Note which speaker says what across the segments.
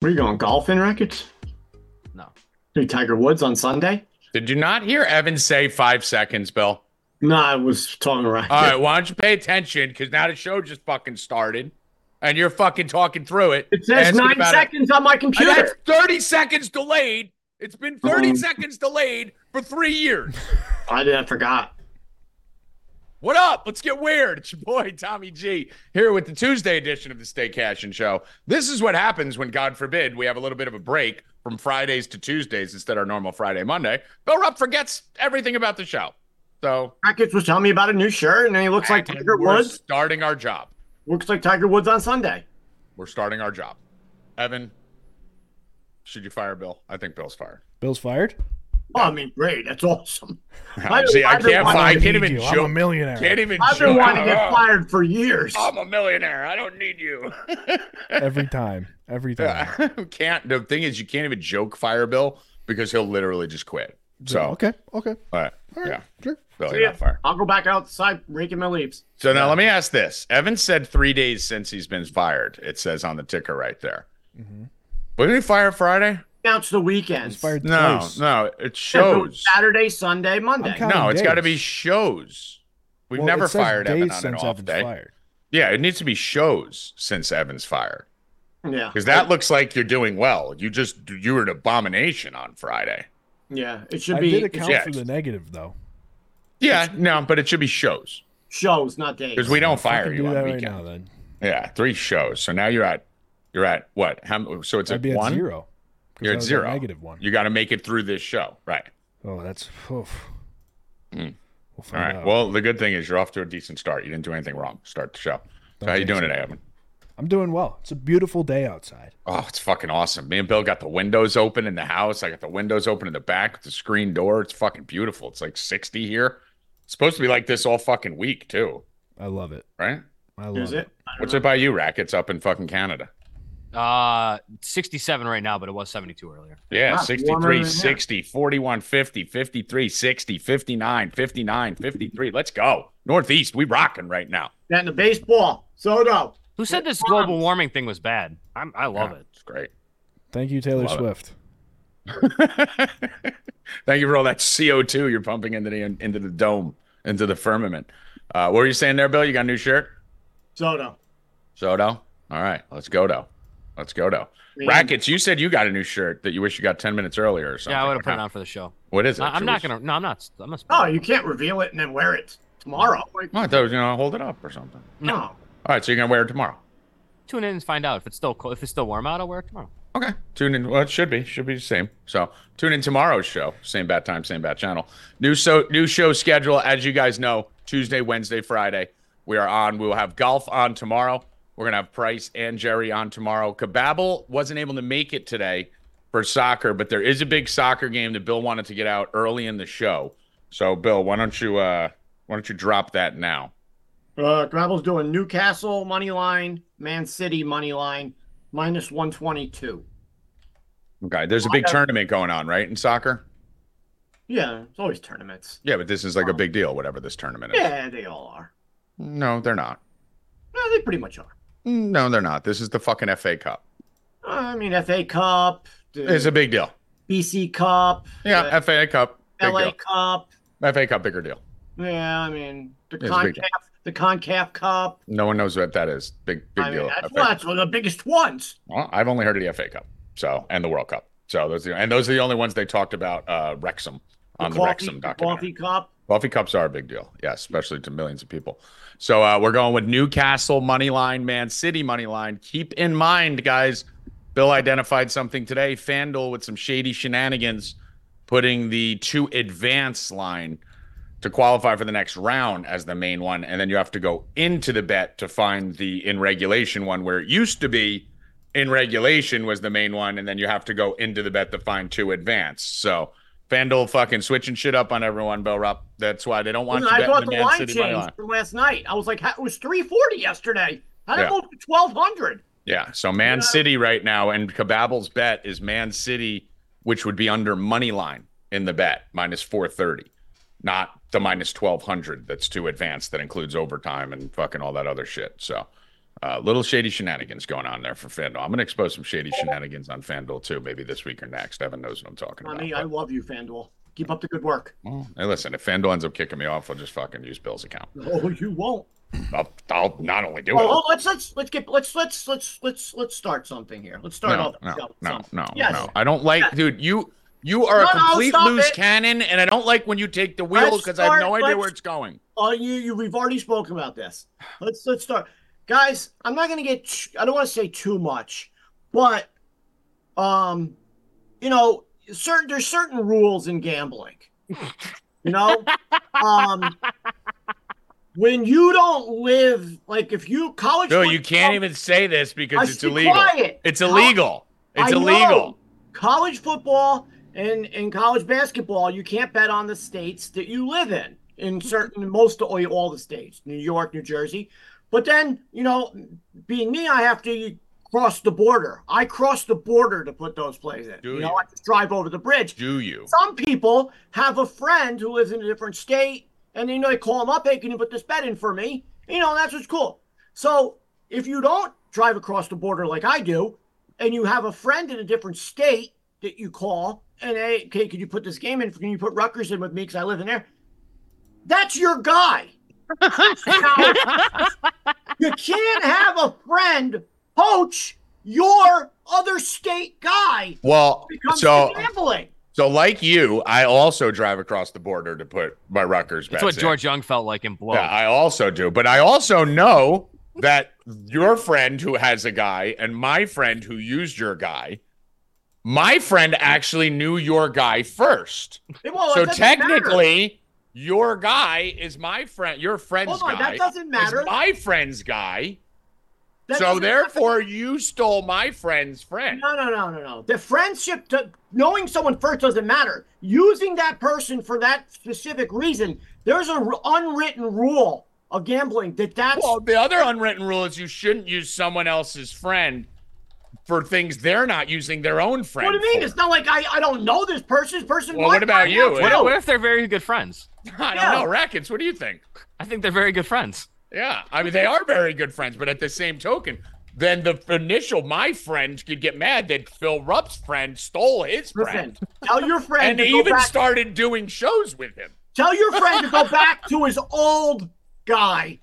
Speaker 1: Where you going? Golfing rackets?
Speaker 2: No.
Speaker 1: Hey, Tiger Woods on Sunday?
Speaker 3: Did you not hear Evan say five seconds, Bill?
Speaker 1: No, I was talking right.
Speaker 3: All right, why don't you pay attention? Because now the show just fucking started, and you're fucking talking through it.
Speaker 1: It says nine
Speaker 3: about it.
Speaker 1: seconds on my
Speaker 3: And
Speaker 1: computer.
Speaker 3: that's 30 seconds delayed. It's been 30
Speaker 1: Um,
Speaker 3: seconds delayed for three years.
Speaker 1: I did. I forgot.
Speaker 3: What up? Let's get weird. It's your boy Tommy G here with the Tuesday edition of the Stay Cashin' Show. This is what happens when, God forbid, we have a little bit of a break from Fridays to Tuesdays instead of our normal Friday Monday. Bill Rupp forgets everything about the show. So
Speaker 1: Rackets was telling me about a new shirt, and he looks like Tiger
Speaker 3: we're
Speaker 1: Woods.
Speaker 3: starting our job.
Speaker 1: Looks like Tiger Woods on Sunday.
Speaker 3: We're starting our job. Evan, should you fire Bill? I think Bill's fired.
Speaker 4: Bill's fired.
Speaker 1: Oh, I mean, great. That's awesome. I-
Speaker 3: See, I
Speaker 1: I've been
Speaker 3: can't.
Speaker 1: wanting
Speaker 3: I can't even
Speaker 4: you. I'm a millionaire.
Speaker 3: Can't even.
Speaker 1: I've been
Speaker 3: joke.
Speaker 1: wanting to get fired for years.
Speaker 3: I'm a millionaire. I don't need you.
Speaker 4: Every time. Every time.
Speaker 3: Yeah. can't. The thing is, you can't even joke fire Bill because he'll literally just quit. So,
Speaker 4: okay. Okay.
Speaker 3: all right,
Speaker 4: All right.
Speaker 3: yeah,
Speaker 4: Sure.
Speaker 3: Bill,
Speaker 1: See
Speaker 3: you're
Speaker 1: ya.
Speaker 3: not fired.
Speaker 1: I'll go back outside raking my leaves.
Speaker 3: So now let me ask this: Evan said three days since he's been fired. It says on the ticker right there.
Speaker 4: Mm-hmm.
Speaker 3: Wasn't he fired Friday?
Speaker 1: Counts the weekends.
Speaker 4: He's fired
Speaker 3: No,
Speaker 4: twice.
Speaker 3: no, it shows.
Speaker 1: Saturday, Sunday, Monday.
Speaker 4: I'm
Speaker 3: No, it's got to be shows. We've
Speaker 4: Well,
Speaker 3: never fired
Speaker 4: days
Speaker 3: Evan on an
Speaker 4: since
Speaker 3: off
Speaker 4: Evan's
Speaker 3: day.
Speaker 4: Fired.
Speaker 3: Yeah, it needs to be shows since Evan's fired.
Speaker 1: yeah.
Speaker 3: Because that looks like you're doing well. You just you were an abomination on Friday.
Speaker 1: Yeah. It should
Speaker 4: I
Speaker 1: be
Speaker 4: did account
Speaker 3: yeah.
Speaker 4: for the negative though.
Speaker 3: Yeah, no, but it should be shows
Speaker 1: shows, not days.
Speaker 3: because we don't fire you
Speaker 4: do
Speaker 3: on
Speaker 4: that right now then.
Speaker 3: Yeah, three shows. So now you're at you're at what? How? So it's
Speaker 4: I'd
Speaker 3: at
Speaker 4: be at
Speaker 3: one.
Speaker 4: zero. 'Cause
Speaker 3: You're at
Speaker 4: was a
Speaker 3: zero.
Speaker 4: Negative one.
Speaker 3: You got to make it through this show, right?
Speaker 4: Oh, that's. Oof.
Speaker 3: Mm.
Speaker 4: We'll
Speaker 3: All
Speaker 4: find
Speaker 3: right.
Speaker 4: out.
Speaker 3: Well, the good thing is you're off to a decent start. You didn't do anything wrong. Start the show. So
Speaker 4: Don't
Speaker 3: how you doing
Speaker 4: so.
Speaker 3: today, Evan?
Speaker 4: I'm doing well. It's a beautiful day outside.
Speaker 3: Oh, it's fucking awesome. Me and Bill got the windows open in the house. I got the windows open in the back with the screen door. It's fucking beautiful. It's like 60 here. It's supposed to be like this all fucking week too,
Speaker 4: I love it.
Speaker 3: right?
Speaker 4: I love
Speaker 1: Is
Speaker 4: it.
Speaker 1: it?
Speaker 3: What's
Speaker 1: know.
Speaker 3: it by you, Rackets, up in fucking Canada?
Speaker 2: Uh, 67 right now, but it was 72 earlier.
Speaker 3: Yeah,
Speaker 1: Wow,
Speaker 3: 63,
Speaker 1: warmer than here.
Speaker 3: 60, 41, 50, 53, 60, 59, 59, 53. Let's go. Northeast, we rocking right now.
Speaker 1: That in the baseball. Soto.
Speaker 2: Who said this global warming thing was bad? I'm, I love
Speaker 3: Yeah,
Speaker 2: it.
Speaker 3: It's great.
Speaker 4: Thank you, Taylor
Speaker 3: Love.
Speaker 4: Swift.
Speaker 3: Thank you for all that CO2 you're pumping into the into the dome, into the firmament. Uh, what were you saying there, Bill? You got a new shirt?
Speaker 1: Soto.
Speaker 3: Soto? All right, let's go, though. Let's go, though. Rackets, you said you got a new shirt that you wish you got 10 minutes earlier or something.
Speaker 2: Yeah, I would have put it on for the show.
Speaker 3: What is it?
Speaker 2: I, am not
Speaker 3: we-
Speaker 2: gonna. No, I'm not. I'm not.
Speaker 1: Oh, you can't reveal it and then wear it tomorrow. Like,
Speaker 3: Oh, I thought it was going to hold it up or something.
Speaker 2: No.
Speaker 1: no.
Speaker 3: All right, so you're going to wear it tomorrow.
Speaker 2: Tune in and find out if it's still cold. If it's still warm out, I'll wear it tomorrow.
Speaker 3: Okay. Tune in. Well, it should be. Should be the same. So tune in tomorrow's show. Same bat time, same bat channel. New so new show schedule. As you guys know, Tuesday, Wednesday, Friday. We are on. We will have golf on tomorrow. We're gonna have Price and Jerry on tomorrow. Kababble wasn't able to make it today for soccer, but there is a big soccer game that Bill wanted to get out early in the show. So Bill, why don't you uh why don't you drop that now?
Speaker 1: Uh, Gravel's doing Newcastle money line, Man City money line, minus 122.
Speaker 3: Okay. There's a big tournament going on, right, in soccer?
Speaker 1: Yeah, it's always tournaments.
Speaker 3: Yeah, but this is like a big deal, whatever this tournament is.
Speaker 1: Yeah, they all are.
Speaker 3: No, they're not.
Speaker 1: Yeah, they pretty much are.
Speaker 3: No, they're not. This is the fucking FA Cup.
Speaker 1: I mean, FA Cup, the
Speaker 3: It's a big deal.
Speaker 1: BC Cup,
Speaker 3: Yeah,
Speaker 1: the
Speaker 3: FA Cup,
Speaker 1: LA
Speaker 3: deal.
Speaker 1: Cup.
Speaker 3: FA Cup, bigger deal.
Speaker 1: Yeah, I mean, the
Speaker 3: It's a big
Speaker 1: CONCAF, the CONCAF Cup.
Speaker 3: No one knows what that is. Big, big
Speaker 1: I mean,
Speaker 3: deal.
Speaker 1: that's, that's one of the biggest ones.
Speaker 3: Well, I've only heard of the FA Cup, so and the World Cup. So those, are, and those are the only ones they talked about. Uh, Wrexham on the,
Speaker 1: coffee,
Speaker 3: Wrexham
Speaker 1: the
Speaker 3: documentary.
Speaker 1: coffee cup.
Speaker 3: Coffee cups are a big deal, yes, especially to millions of people. So uh, we're going with Newcastle money line, Man City money line. Keep in mind, guys, Bill identified something today. FanDuel with some shady shenanigans, putting the two advance line to qualify for the next round as the main one, and then you have to go into the bet to find the in regulation one, where it used to be in regulation was the main one, and then you have to go into the bet to find two advance. So. FanDuel fucking switching shit up on everyone, Bill Rupp. That's why they don't want
Speaker 1: Listen,
Speaker 3: you
Speaker 1: I thought
Speaker 3: the Man
Speaker 1: line
Speaker 3: City
Speaker 1: changed from last night. I was like, it was 340 yesterday. How did
Speaker 3: Yeah.
Speaker 1: it go to 1200?
Speaker 3: Yeah. So Man. City right now, and Kababble's bet is Man City, which would be under money line in the bet, minus 430, not the minus 1200 that's too advanced that includes overtime and fucking all that other shit. So Uh, little shady shenanigans going on there for FanDuel. I'm going to expose some shady shenanigans on FanDuel too, maybe this week or next. Evan knows what I'm talking
Speaker 1: I
Speaker 3: about.
Speaker 1: I love you, FanDuel. Keep up the good work.
Speaker 3: well, hey, listen, if FanDuel ends up kicking me off, I'll just fucking use Bill's account.
Speaker 1: Oh, you won't.
Speaker 3: I'll, I'll not only do
Speaker 1: Oh,
Speaker 3: it.
Speaker 1: oh, let's let's let's get let's let's let's let's let's start something here. Let's start
Speaker 3: no,
Speaker 1: off.
Speaker 3: no, no,
Speaker 1: something.
Speaker 3: no,
Speaker 1: Yes.
Speaker 3: no. I don't like,
Speaker 1: Yes.
Speaker 3: dude. You you are
Speaker 1: No,
Speaker 3: a complete
Speaker 1: stop
Speaker 3: loose
Speaker 1: it.
Speaker 3: cannon, and I don't like when you take the wheel because I have no idea where it's going.
Speaker 1: Oh, you, you we've already spoken about this. Let's let's start, guys. I'm not gonna get. I don't want to say too much, but um, you know, certain there's certain rules in gambling. You know, um, when you don't live like if you college.
Speaker 3: No, you can't even say this
Speaker 1: I
Speaker 3: because it's illegal.
Speaker 1: quiet.
Speaker 3: It's illegal. It's
Speaker 1: I know.
Speaker 3: illegal.
Speaker 1: College football and, and college basketball, you can't bet on the states that you live in. In certain, most of all the states, New York, New Jersey. But then, you know, being me, I have to cross the border. I cross the border to put those plays in.
Speaker 3: Do
Speaker 1: you know,
Speaker 3: you?
Speaker 1: I just drive over the bridge.
Speaker 3: Do you?
Speaker 1: Some people have a friend who lives in a different state, and you know they call him up, hey, can you put this bet in for me? You know, that's what's cool. So if you don't drive across the border like I do, and you have a friend in a different state that you call, and hey, okay, could you put this game in? For can you put Rutgers in with me because I live in there? That's your guy. Now, you can't have a friend poach your other state guy.
Speaker 3: Well, so
Speaker 1: gambling.
Speaker 3: so like you, I also drive across the border to put my Rutgers
Speaker 2: back.
Speaker 3: That's
Speaker 2: what
Speaker 3: in.
Speaker 2: George Jung felt like in Blow.
Speaker 3: Yeah, I also do, but I also know that your friend who has a guy and my friend who used your guy, my friend actually knew your guy first.
Speaker 1: Well,
Speaker 3: so
Speaker 1: technically, matter.
Speaker 3: Your guy is my friend. Your friend's
Speaker 1: Hold on,
Speaker 3: guy
Speaker 1: that doesn't matter.
Speaker 3: is my friend's guy.
Speaker 1: That
Speaker 3: so therefore, you stole my friend's friend.
Speaker 1: No, no, no, no, no. The friendship, to, knowing someone first doesn't matter. Using that person for that specific reason, there's a r- unwritten rule of gambling that that's.
Speaker 3: Well, the other unwritten rule is you shouldn't use someone else's friend for things they're not using their own friend.
Speaker 1: what do you mean?
Speaker 3: for.
Speaker 1: It's not like I, I don't know this person. This person.
Speaker 3: Well, what about you? What
Speaker 2: What, if they're very good friends?
Speaker 3: I don't
Speaker 1: Yeah.
Speaker 3: know. Rackets, what do you think?
Speaker 2: I think they're very good friends.
Speaker 3: Yeah, I mean they are very good friends, but at the same token, then the initial my friend could get mad that Phil Rupp's friend stole his
Speaker 1: Listen,
Speaker 3: friend,
Speaker 1: tell your friend
Speaker 3: and
Speaker 1: to
Speaker 3: they
Speaker 1: go
Speaker 3: even
Speaker 1: back.
Speaker 3: started doing shows with him.
Speaker 1: Tell your friend to go back to his old guy.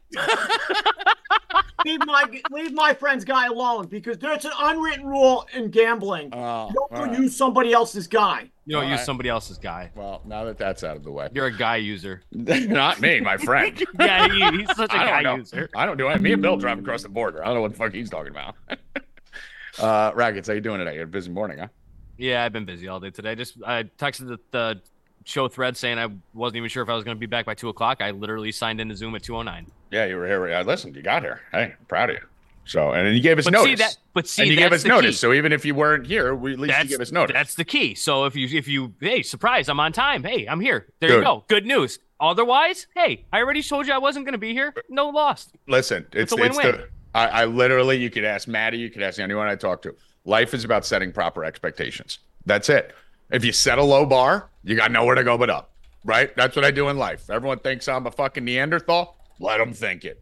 Speaker 1: leave my leave my friend's guy alone because there's an unwritten rule in gambling.
Speaker 3: Oh,
Speaker 1: you don't use somebody else's guy.
Speaker 2: You don't use
Speaker 3: Alright.
Speaker 2: somebody else's guy.
Speaker 3: Well, now that that's out of the way,
Speaker 2: You're a guy user.
Speaker 3: not me, my friend.
Speaker 2: yeah, he, he's such a
Speaker 3: I
Speaker 2: guy
Speaker 3: know.
Speaker 2: user.
Speaker 3: I don't do it. Me and Bill drive across the border. I don't know what the fuck he's talking about. uh, Rackets, how you doing today? You had a busy morning, huh?
Speaker 2: Yeah, I've been busy all day today. Just I texted the, the show thread saying I wasn't even sure if I was going to be back by two o'clock. I literally signed into Zoom at two o nine.
Speaker 3: Yeah, you were here. I listened. You got here. Hey, I'm proud of you. So, and then you gave us notice.
Speaker 2: But
Speaker 3: notice.
Speaker 2: see that. But see,
Speaker 3: and you gave us notice.
Speaker 2: Key.
Speaker 3: So even if you weren't here, we at least
Speaker 2: That's
Speaker 3: you gave us notice.
Speaker 2: That's the key. So if you if you hey surprise I'm on time. Hey I'm here. There
Speaker 3: Dude.
Speaker 2: you go. Good news. Otherwise, hey, I already told you I wasn't going to be here. No loss.
Speaker 3: Listen, it's
Speaker 2: It's a
Speaker 3: it's
Speaker 2: win-win.
Speaker 3: the I, I literally you could ask Maddie, you could ask anyone I talk to. Life is about setting proper expectations. That's it. If you set a low bar, you got nowhere to go but up. Right? That's what I do in life. Everyone thinks I'm a fucking Neanderthal. Let them think it.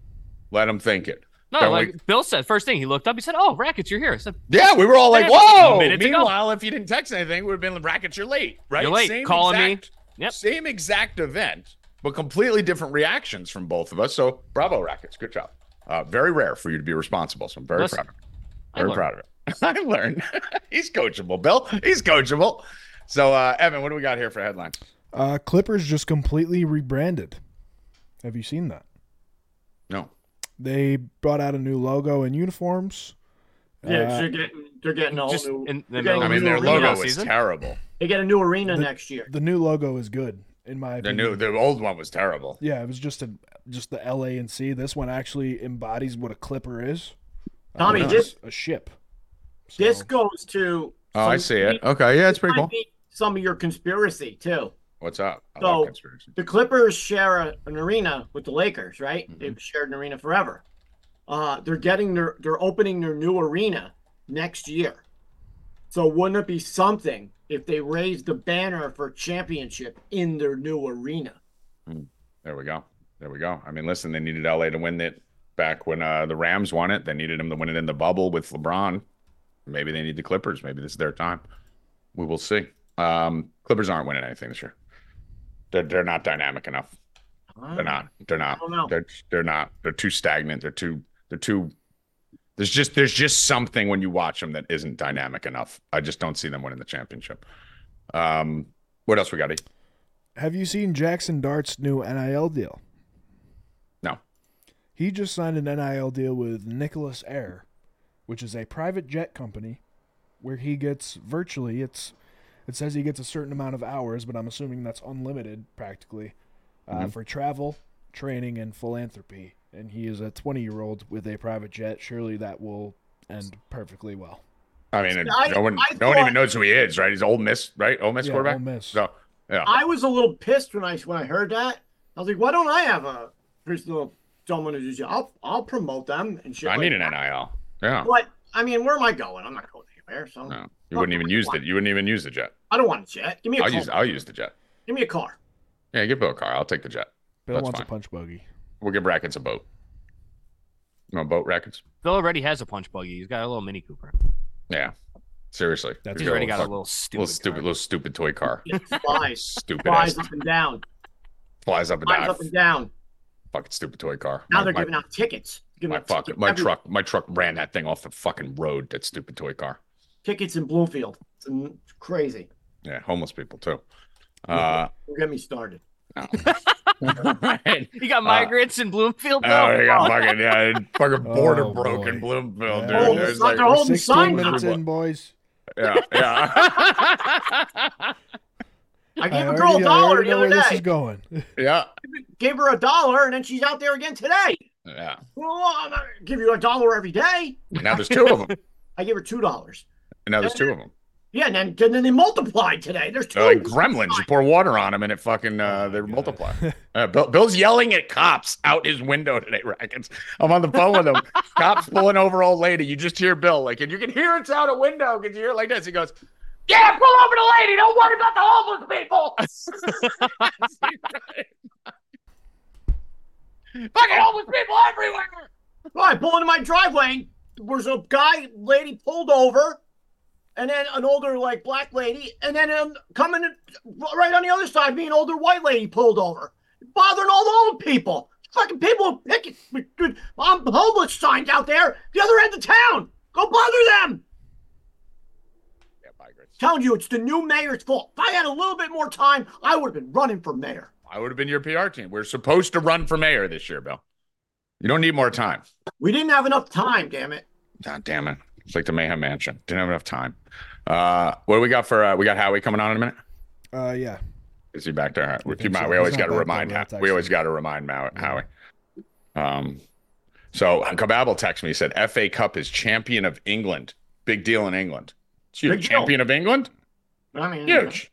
Speaker 3: Let them think it.
Speaker 2: No,
Speaker 3: Don't
Speaker 2: like
Speaker 3: we-
Speaker 2: Bill said, first thing he looked up, he said, "Oh, rackets, you're here." I said,
Speaker 3: Yeah, we were all like, "Whoa!" Meanwhile, if you didn't text anything, would have been rackets. You're late, right?
Speaker 2: You're late. Calling me. Yep.
Speaker 3: Same exact event, but completely different reactions from both of us. So, bravo, rackets. Good job. Uh, very rare for you to be responsible. So I'm very
Speaker 2: Listen,
Speaker 3: proud of it. Very proud of it. I learned. He's coachable, Bill. He's coachable. So, uh, Evan, what do we got here for headlines?
Speaker 4: Uh, Clippers just completely rebranded. Have you seen that?
Speaker 3: No.
Speaker 4: They brought out a new logo and uniforms.
Speaker 1: Yeah,
Speaker 4: Uh,
Speaker 1: they're getting they're getting a whole
Speaker 2: just
Speaker 1: new.
Speaker 2: in
Speaker 1: they're getting
Speaker 3: I
Speaker 1: a
Speaker 3: mean,
Speaker 1: new
Speaker 3: their logo is
Speaker 2: season?
Speaker 3: terrible.
Speaker 1: They get a new arena
Speaker 4: The-
Speaker 1: next year.
Speaker 4: the new logo is good, in my
Speaker 3: The
Speaker 4: opinion.
Speaker 3: new, the old one was terrible.
Speaker 4: yeah, it was just a just the L A and C. This one actually embodies what a clipper is.
Speaker 1: Tommy,
Speaker 4: Uh,
Speaker 1: this-
Speaker 4: a ship.
Speaker 1: This goes to.
Speaker 3: Oh, I see it. Okay, yeah, it's pretty
Speaker 1: might
Speaker 3: cool.
Speaker 1: be Some of your conspiracy too.
Speaker 3: What's up? I
Speaker 1: So-. The Clippers share a, an arena with the Lakers, right?
Speaker 3: Mhm.
Speaker 1: They've shared an arena forever. Uh, they're getting their they're opening their new arena next year. So wouldn't it be something if they raised the banner for championship in their new arena?
Speaker 3: There we go. There we go. I mean, listen, they needed LA to win it back when uh, the Rams won it. They needed them to win it in the bubble with LeBron. Maybe they need the Clippers. Maybe this is their time. We will see. Um, Clippers aren't winning anything this year. They're they're not dynamic enough. They're not. They're not. They're they're not. They're too stagnant. They're too. They're too. There's just there's just something when you watch them that isn't dynamic enough. I just don't see them winning the championship. Um, what else we got? E?
Speaker 4: Have you seen Jackson Dart's new NIL deal?
Speaker 3: No.
Speaker 4: He just signed an NIL deal with Nicholas Air, which is a private jet company where he gets virtually it's it says he gets a certain amount of hours, but I'm assuming that's unlimited practically uh,
Speaker 3: Mhm.
Speaker 4: for travel, training, and philanthropy. And he is a 20 year old with a private jet. Surely that will end perfectly well.
Speaker 3: I mean,
Speaker 1: I-
Speaker 3: no one
Speaker 1: I
Speaker 3: no one even knows who he is, right? He's Ole Miss, right? Ole Miss
Speaker 4: Yeah,
Speaker 3: quarterback.
Speaker 4: Ole Miss.
Speaker 3: So yeah,
Speaker 1: I was a little pissed when I when I heard that. I was like, why don't I have a personal someone who's I'll I'll promote them and shit.
Speaker 3: I
Speaker 1: like
Speaker 3: need an
Speaker 1: that.
Speaker 3: NIL. Yeah,
Speaker 1: But I mean, where am I going? I'm not going anywhere. So
Speaker 3: no, you wouldn't even use it. You wouldn't even use the jet.
Speaker 1: I don't want a jet. Give me a
Speaker 3: I'll
Speaker 1: car.
Speaker 3: use I'll use the jet.
Speaker 1: Give me a car.
Speaker 3: Yeah, give Bill a car. I'll take the jet.
Speaker 4: Bill
Speaker 3: That's
Speaker 4: wants
Speaker 3: fine.
Speaker 4: a punch buggy.
Speaker 3: We'll give Rackets a boat. No boat Rackets.
Speaker 2: Phil already has a punch buggy. He's got a little Mini Cooper.
Speaker 3: Yeah, seriously.
Speaker 4: That's
Speaker 2: He's
Speaker 3: got
Speaker 2: already
Speaker 3: a
Speaker 2: got a little stupid.
Speaker 3: little stupid,
Speaker 2: car.
Speaker 3: little stupid toy car.
Speaker 1: It flies,
Speaker 3: stupid
Speaker 1: flies up and down,
Speaker 3: flies up and
Speaker 1: flies
Speaker 3: down.
Speaker 1: up and down.
Speaker 3: Fucking stupid toy car.
Speaker 1: Now
Speaker 3: My-
Speaker 1: they're
Speaker 3: my-
Speaker 1: giving out tickets. Giving
Speaker 3: my
Speaker 1: out
Speaker 3: fuck
Speaker 1: tickets
Speaker 3: my
Speaker 1: every-
Speaker 3: truck my truck ran that thing off the fucking road that stupid toy car
Speaker 1: tickets in Bloomfield. It's crazy.
Speaker 3: yeah homeless people too uh
Speaker 1: Don't get me started.
Speaker 3: right.
Speaker 2: You got migrants in Bloomfield.
Speaker 3: oh
Speaker 2: though?
Speaker 3: they got fucking yeah fucking border
Speaker 4: Oh,
Speaker 3: broke
Speaker 4: boy.
Speaker 3: in bloomfield
Speaker 4: Yeah.
Speaker 3: dude
Speaker 1: Oh,
Speaker 3: There's like,
Speaker 1: their whole- Holding signs
Speaker 4: minutes in, boys.
Speaker 3: yeah yeah
Speaker 1: I gave
Speaker 4: I
Speaker 1: a girl a
Speaker 4: already- I
Speaker 1: dollar
Speaker 4: already
Speaker 1: the other
Speaker 4: where this is going.
Speaker 3: yeah
Speaker 1: Gave her a dollar, and then she's out there again today.
Speaker 3: yeah
Speaker 1: Well, I'm gonna give you a dollar every day.
Speaker 3: now there's two of them
Speaker 1: I gave her two dollars.
Speaker 3: And now there's two of them
Speaker 1: Yeah, and then, and then they multiplied today. There's 2
Speaker 3: they're like gremlins you pour water on them and it fucking uh they multiply. Uh, Bill, bill's yelling at cops out his window today rackets i'm on the phone with him. Cops pulling over old lady. You just hear bill like and you can hear it's out a window. Because you hear it like this. He goes yeah pull over the lady. Don't worry about the homeless people. Fucking homeless people everywhere.
Speaker 1: Well, I pull into my driveway. There's a guy, lady pulled over, and then an older, like, black lady, and then um, coming right on the other side, me, an older white lady pulled over, bothering all the old people. Fucking people picking um, homeless signs out there, the other end of town. Go bother them.
Speaker 3: yeah, migrants.
Speaker 1: Telling you, it's the new mayor's fault. If I had a little bit more time, I would have been running for mayor.
Speaker 3: i would have been your pr team we're supposed to run for mayor this year bill you don't need more time
Speaker 1: We didn't have enough time, damn it.
Speaker 3: God damn it. It's like the Mayhem Mansion. Didn't have enough time. Uh, what do we got for, uh, we got Howie coming on in a minute.
Speaker 4: Uh, yeah.
Speaker 3: Is he back there? We,
Speaker 4: think
Speaker 3: keep
Speaker 4: so.
Speaker 3: we always
Speaker 4: He's
Speaker 3: got
Speaker 4: not
Speaker 3: to
Speaker 4: back
Speaker 3: remind,
Speaker 4: but I'll
Speaker 3: Howie. we always got to remind Mau- Howie. Um, so Kababble texted me, he said, FA Cup is champion of England. Big deal in England. It's huge.
Speaker 1: Big deal.
Speaker 3: Champion of England?
Speaker 1: I mean,
Speaker 3: Huge.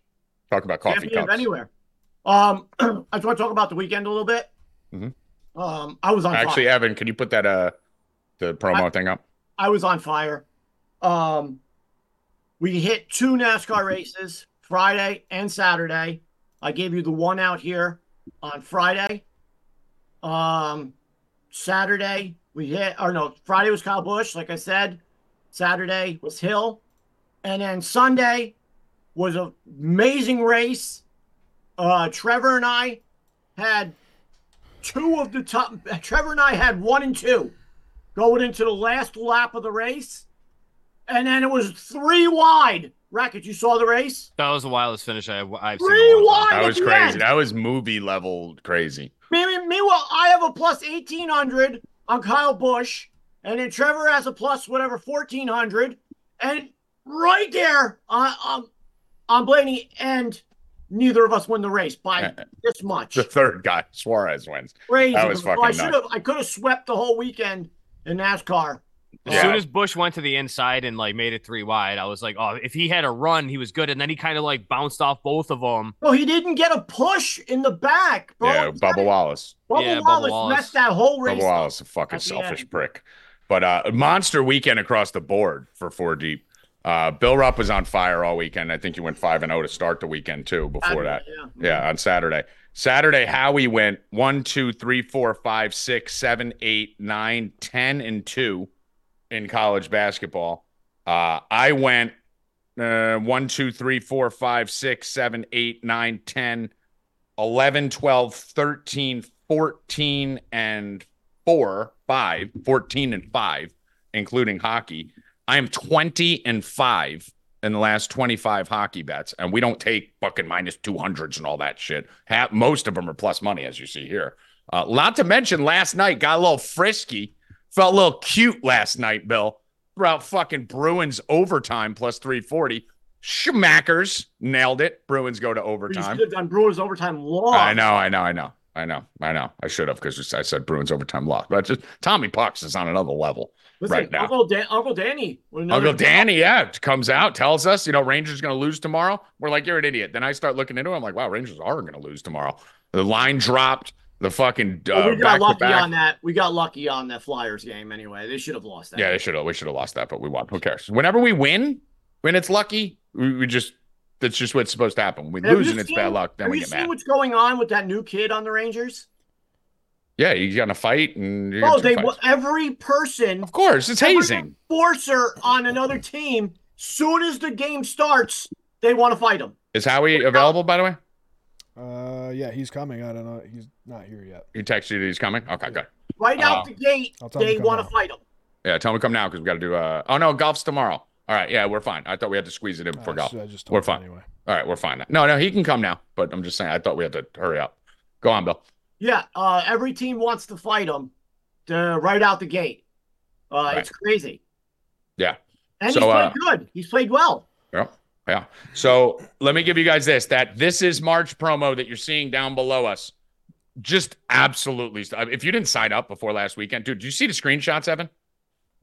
Speaker 3: Talk about coffee
Speaker 1: champion of
Speaker 3: cups.
Speaker 1: anywhere. Um, I just want to talk about the weekend a little bit.
Speaker 3: Mhm.
Speaker 1: Um, I was on
Speaker 3: Actually,
Speaker 1: fire.
Speaker 3: Evan, can you put that, uh, the promo thing up?
Speaker 1: I was on fire. Um, we hit two NASCAR races Friday and Saturday. I gave you the one out here on Friday. Um, Saturday we hit, or no, Friday was Kyle Busch, like I said. Saturday was Hill, and then Sunday was an amazing race. Uh, Trevor and I had two of the top. Trevor and I had one and two going into the last lap of the race, and then it was three wide. Racket, you saw the race?
Speaker 2: That was the wildest finish I, I've seen.
Speaker 1: Three
Speaker 2: in a long time.
Speaker 1: wide.
Speaker 3: That was crazy.
Speaker 1: end.
Speaker 3: That was movie level crazy.
Speaker 1: Me- me- Meanwhile, I have a plus 1800 on Kyle Busch, and then Trevor has a plus whatever 1400, and right there on on, on Blaney, and neither of us win the race by
Speaker 3: Uh,
Speaker 1: this much.
Speaker 3: The third guy, Suarez, wins.
Speaker 1: Crazy.
Speaker 3: that was
Speaker 1: So I should
Speaker 3: nuts.
Speaker 1: have. I could have swept the whole weekend in NASCAR.
Speaker 2: As
Speaker 3: Yeah.
Speaker 2: soon as Busch went to the inside and like made it three wide, I was like, oh, if he had a run, he was good. And then he kind of like bounced off both of them.
Speaker 1: Well, he didn't get a push in the back, bro.
Speaker 3: Yeah, Bubba Wallace.
Speaker 1: Bubba
Speaker 2: Yeah, Bubba
Speaker 1: Wallace,
Speaker 2: Wallace.
Speaker 1: messed that whole race.
Speaker 3: Bubba Wallace, a fucking selfish
Speaker 1: end.
Speaker 3: prick. But uh monster weekend across the board for four deep. Uh Bill Rupp was on fire all weekend. I think he went five and zero to start the weekend too. Before that,
Speaker 1: Yeah.
Speaker 3: yeah, on Saturday. Saturday, Howie went one, two, three, four, five, six, seven, eight, nine, ten, and two in college basketball. Uh, I went uh, one, two, three, four, five, six, seven, eight, nine, 10, 11, 12, 13, 14, and four, five, 14 and five, including hockey. I am 20 and five in the last 25 hockey bets, and we don't take fucking minus 200s and all that shit. Half, most of them are plus money, as you see here. Uh, not to mention, last night got a little frisky, felt a little cute last night, Bill. Throughout fucking Bruins overtime plus 340. Schmackers nailed it. Bruins go to
Speaker 1: You
Speaker 3: overtime.
Speaker 1: should have done Bruins overtime long.
Speaker 3: I know, I know, I know, I know, I know. I should have because I said Bruins overtime loss, but just Tommy Pucks is on another level.
Speaker 1: Listen,
Speaker 3: right now.
Speaker 1: Uncle, Dan- Uncle Danny.
Speaker 3: Uncle Danny, yeah, comes out, tells us, you know, Rangers going to lose tomorrow. We're like, you're an idiot. Then I start looking into it. I'm like, wow, Rangers are going to lose tomorrow. The line dropped. The fucking uh,
Speaker 1: Well, we got lucky on that. We got lucky on that Flyers game anyway. They should have lost that.
Speaker 3: Yeah, they should have. We should have lost that, but we won. Who cares? Whenever we win, when it's lucky, we, we just that's just what's supposed to happen. We
Speaker 1: Have
Speaker 3: lose and it's
Speaker 1: seen-
Speaker 3: bad luck, then
Speaker 1: Have
Speaker 3: we
Speaker 1: you
Speaker 3: get
Speaker 1: seen
Speaker 3: mad.
Speaker 1: what's going on with that new kid on the Rangers?
Speaker 3: Yeah, you got in a fight and you
Speaker 1: Oh, they
Speaker 3: some fights.
Speaker 1: every person,
Speaker 3: Of course, it's
Speaker 1: every
Speaker 3: hazing.
Speaker 1: enforcer on another team. Soon as the game starts, they want to fight him.
Speaker 3: Is Howie available? By the way,
Speaker 4: Uh, yeah, he's coming. I don't know. He's not here yet.
Speaker 3: he texted you that he's coming. Okay, good.
Speaker 1: Right
Speaker 3: Oh.
Speaker 1: out the gate,
Speaker 4: I'll tell him
Speaker 1: they
Speaker 4: to come
Speaker 1: want to fight him.
Speaker 3: Yeah, tell him to come now because we got to do. Uh, oh no, golf's tomorrow. All right, yeah, we're fine. I thought we had to squeeze it in before
Speaker 4: I
Speaker 3: golf.
Speaker 4: just- I just
Speaker 3: We're fine.
Speaker 4: anyway.
Speaker 3: All right, we're fine. No, no, he can come now. But I'm just saying, I thought we had to hurry up. Go on, Bill.
Speaker 1: Yeah, uh, every team wants to fight him to, right out the gate. Uh,
Speaker 3: Right.
Speaker 1: It's crazy.
Speaker 3: Yeah.
Speaker 1: And
Speaker 3: So,
Speaker 1: he's played
Speaker 3: uh,
Speaker 1: good. He's played well.
Speaker 3: Yeah. Yeah. So let me give you guys this that this is March promo that you're seeing down below us. Just absolutely. If you didn't sign up before last weekend, dude, did you see the screenshots, Evan?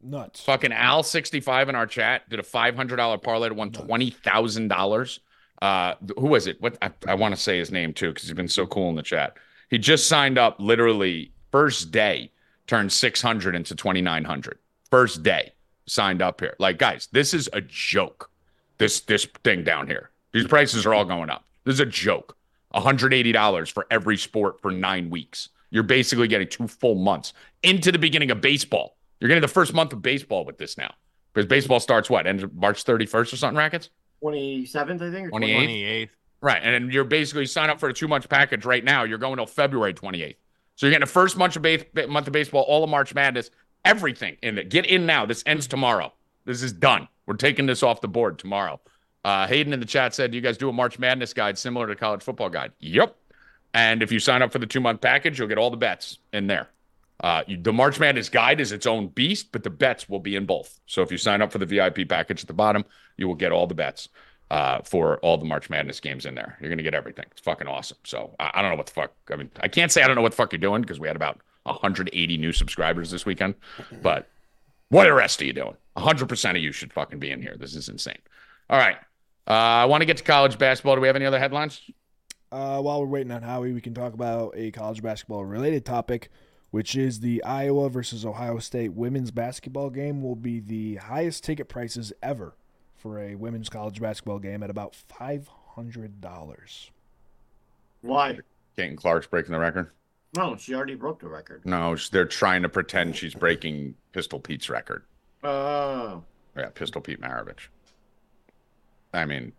Speaker 4: Nuts.
Speaker 3: Fucking Al65 in our chat did a $500 parlay to won $20,000. Uh, who was it? What I, I want to say his name too because he's been so cool in the chat. He just signed up literally first day, turned 600 into 2,900. First day signed up here. Like, guys, this is a joke. This this thing down here. These prices are all going up. This is a joke. $180 for every sport for nine weeks. You're basically getting two full months into the beginning of baseball. You're getting the first month of baseball with this now. Because baseball starts what? End of March 31st or something, rackets?
Speaker 1: 27th, I think. or
Speaker 3: 28th?
Speaker 2: 28th.
Speaker 3: Right. And you're basically sign up for a two month package right now. You're going till February 28th. So you're getting the first month of, base, month of baseball, all of March Madness, everything in it. Get in now. This ends tomorrow. This is done. We're taking this off the board tomorrow. Uh, Hayden in the chat said, You guys do a March Madness guide similar to college football guide? Yep. And if you sign up for the two month package, you'll get all the bets in there. Uh, you, the March Madness guide is its own beast, but the bets will be in both. So if you sign up for the VIP package at the bottom, you will get all the bets uh, for all the March Madness games in there. You're gonna get everything. It's fucking awesome. So I, I don't know what the fuck. I mean, I can't say I don't know what the fuck you're doing because we had about 180 new subscribers this weekend. But what the rest are you doing? 100 percent of you should fucking be in here. This is insane. All right. Uh, I want to get to college basketball. Do we have any other headlines?
Speaker 4: Uh, while we're waiting on Howie, we can talk about a college basketball related topic, which is the Iowa versus Ohio State women's basketball game will be the highest ticket prices ever for a women's college basketball game at about five hundred dollars.
Speaker 1: Why?
Speaker 3: Caitlin Clark's breaking the record.
Speaker 1: No, she already broke the record.
Speaker 3: No, they're trying to pretend she's breaking Pistol Pete's record.
Speaker 1: Oh.
Speaker 3: Yeah, Pistol Pete Maravich. I mean,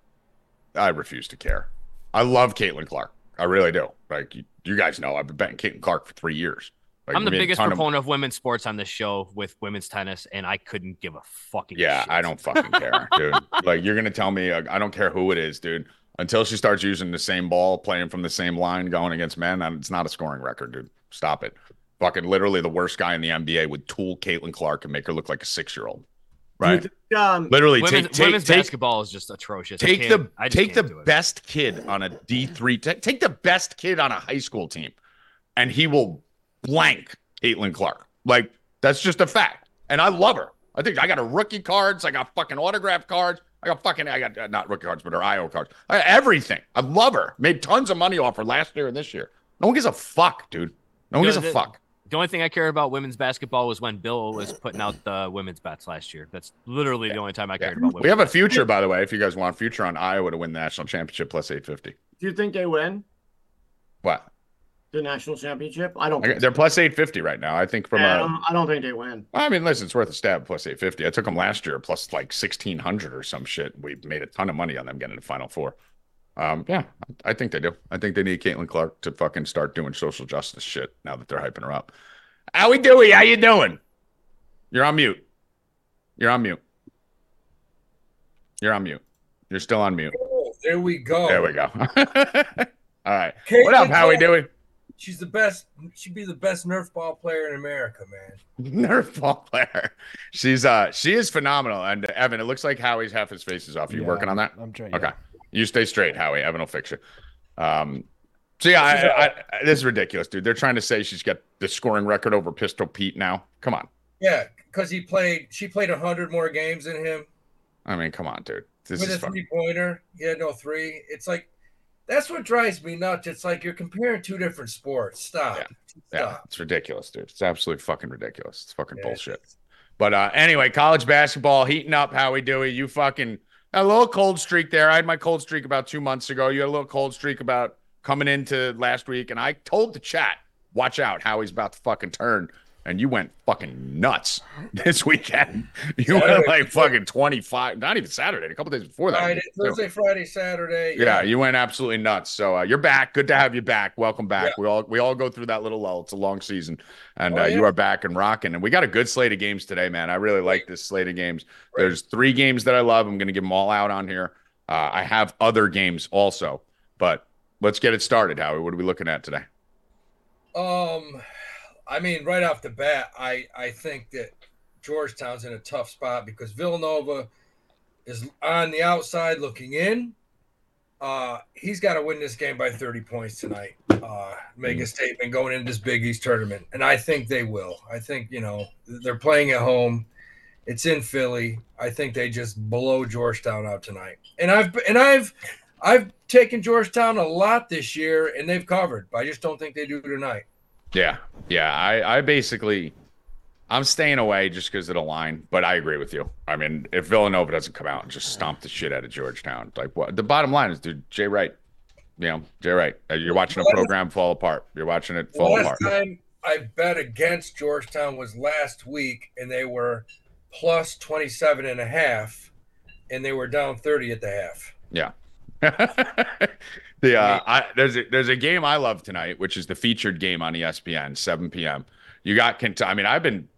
Speaker 3: I refuse to care. I love Caitlin Clark. I really do. Like you, you guys know, I've been betting Caitlin Clark for three years. Like,
Speaker 2: I'm the
Speaker 3: we made a
Speaker 2: biggest
Speaker 3: ton of-
Speaker 2: proponent of women's sports on this show with women's tennis, and I couldn't give a fucking
Speaker 3: Yeah,
Speaker 2: shit.
Speaker 3: I don't fucking care, dude. Like you're gonna tell me, uh, I don't care who it is, dude. Until she starts using the same ball, playing from the same line, going against men, and it's not a scoring record, dude. Stop it. Fucking literally the worst guy in the NBA would tool Caitlin Clark and make her look like a six year old. Right.
Speaker 1: think, um,
Speaker 3: Literally
Speaker 2: Women's,
Speaker 3: take take
Speaker 2: women's
Speaker 3: take
Speaker 2: basketball is just atrocious. I
Speaker 3: take
Speaker 2: can't-
Speaker 3: the
Speaker 2: I just
Speaker 3: take the
Speaker 2: can't do
Speaker 3: best kid on a D three. Take, take the best kid on a high school team, and he will blank Caitlin Clark. Like that's just a fact. And I love her. I think I got her rookie cards. I got fucking autograph cards. I got fucking I got uh, not rookie cards, but her IO cards. I got everything. I love her. Made tons of money off her last year and this year. No one gives a fuck, dude. No one
Speaker 2: You
Speaker 3: gives
Speaker 2: know,
Speaker 3: a fuck.
Speaker 2: The only thing I care about women's basketball was when Bill was putting out the women's bets last year. That's literally the only time I
Speaker 3: Yeah.
Speaker 2: cared about women's.
Speaker 3: We have a future, by the way. If you guys want future on Iowa to win the national championship plus eight fifty.
Speaker 1: do you think they win?
Speaker 3: What?
Speaker 1: The national championship. I don't.
Speaker 3: I- They're plus eight fifty right now. I think from
Speaker 1: Yeah, I,
Speaker 3: a.
Speaker 1: don't, I don't think they win.
Speaker 3: I mean, listen, it's worth a stab. Plus eight fifty. I took them last year, plus like sixteen hundred or some shit. We made a ton of money on them getting to the final four. Um, yeah, I think they do. I think they need Caitlin Clark to fucking start doing social justice shit now that they're hyping her up. How we doing? How you doing? You're on mute. You're on mute. You're on mute. You're still on mute.
Speaker 5: Oh, there we go.
Speaker 3: There we go. All right.
Speaker 5: Caitlin
Speaker 3: What up? How we doing?
Speaker 5: She's the best. She'd be the best Nerf ball player in America, man.
Speaker 3: Nerf ball player. She's uh she is phenomenal. And uh, Evan, it looks like Howie's half his face is off. Are You
Speaker 4: Yeah,
Speaker 3: working on that?
Speaker 4: I'm trying.
Speaker 3: Okay. You stay straight, Howie. Evan will fix you. Um so yeah, I, I, I, this is ridiculous, dude. They're trying to say she's got the scoring record over Pistol Pete now. Come on.
Speaker 5: Yeah, because he played. She played hundred more games than him
Speaker 3: I mean, come on, dude. This
Speaker 5: with
Speaker 3: is
Speaker 5: a
Speaker 3: fun.
Speaker 5: three pointer. Yeah, no three. It's like that's what drives me nuts. It's like you're comparing two different sports. Stop.
Speaker 3: Yeah.
Speaker 5: Stop.
Speaker 3: Yeah, it's ridiculous, dude. It's absolutely fucking ridiculous. It's fucking
Speaker 5: Yeah,
Speaker 3: bullshit. But uh anyway, college basketball heating up. Howie Dewey, you fucking a little cold streak there. I had my cold streak about two months ago. You had a little cold streak about coming into last week, and I told the chat, watch out, Howie's about to fucking turn. And you went fucking nuts this weekend. You went like fucking 25, not even Saturday, a couple days before that.
Speaker 5: Friday, Thursday, Friday, Saturday.
Speaker 3: Yeah, you went absolutely nuts. So uh, you're back. Good to have you back. Welcome back. We all we all go through that little lull. It's a long season, and
Speaker 5: Oh,
Speaker 3: uh, you are back and rocking. And we got a good slate of games today, man. I really like this slate of games.
Speaker 5: Great.
Speaker 3: There's three games that I love. I'm going to give them all out on here. Uh, I have other games also, but let's get it started. Howie, what are we looking at today?
Speaker 5: Um, I mean, right off the bat, I I think that Georgetown's in a tough spot because Villanova is on the outside looking in. Uh, he's got to win this game by 30 points tonight. Uh, make a statement going into this Big East tournament, and I think they will. I think you know they're playing at home. It's in Philly. I think they just blow Georgetown out tonight. And I've and I've I've taken Georgetown a lot this year, and they've covered. But I just don't think they do tonight.
Speaker 3: Yeah, yeah. I I basically I'm staying away just because of the line, but I agree with you. I mean, if Villanova doesn't come out and just stomp the shit out of Georgetown, like what? The bottom line is, dude, Jay Wright. You know, Jay Wright. uh, You're watching a program fall apart. You're watching it fall
Speaker 5: last
Speaker 3: apart.
Speaker 5: time I bet against Georgetown was last week, and they were plus 27 and a half, and they were down 30 at the half.
Speaker 3: Yeah. the uh, I, there's a, there's a game I love tonight, which is the featured game on ESPN, 7 p.m. You got Kentucky. I mean, I've been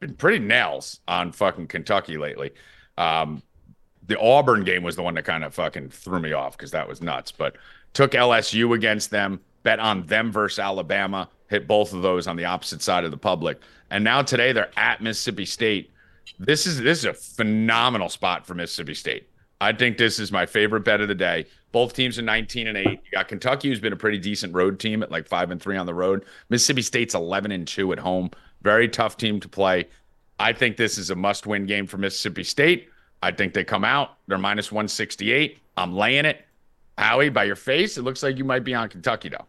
Speaker 3: been pretty nails on fucking Kentucky lately. Um, the Auburn game was the one that kind of fucking threw me off because that was nuts. But took LSU against them, bet on them versus Alabama, hit both of those on the opposite side of the public, and now today they're at Mississippi State. This is this is a phenomenal spot for Mississippi State. I think this is my favorite bet of the day. Both teams are 19 and 8. You got Kentucky, who's been a pretty decent road team at like 5 and 3 on the road. Mississippi State's 11 and 2 at home. Very tough team to play. I think this is a must win game for Mississippi State. I think they come out. They're minus 168. I'm laying it. Howie, by your face, it looks like you might be on Kentucky, though.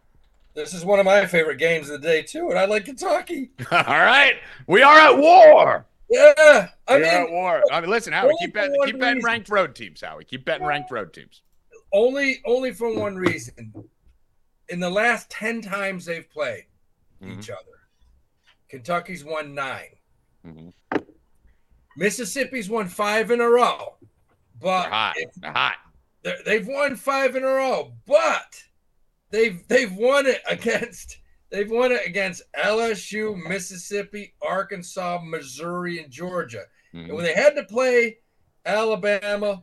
Speaker 5: This is one of my favorite games of the day, too, and I like Kentucky.
Speaker 3: All right. We are at war.
Speaker 5: Yeah. I
Speaker 3: we are at
Speaker 5: mean,
Speaker 3: war. I mean, listen, Howie, keep betting, keep betting
Speaker 5: reason.
Speaker 3: ranked road teams, Howie. Keep betting ranked road teams.
Speaker 5: Only only for one reason. In the last 10 times they've played
Speaker 3: Mhm.
Speaker 5: each other, Kentucky's won nine.
Speaker 3: Mhm.
Speaker 5: Mississippi's won five in a row. But
Speaker 3: They're hot. They're hot.
Speaker 5: they're- they've won five in a row, but they've they've won it against they've won it against LSU, Mississippi, Arkansas, Missouri, and Georgia. And
Speaker 3: Mhm.
Speaker 5: when they had to play Alabama,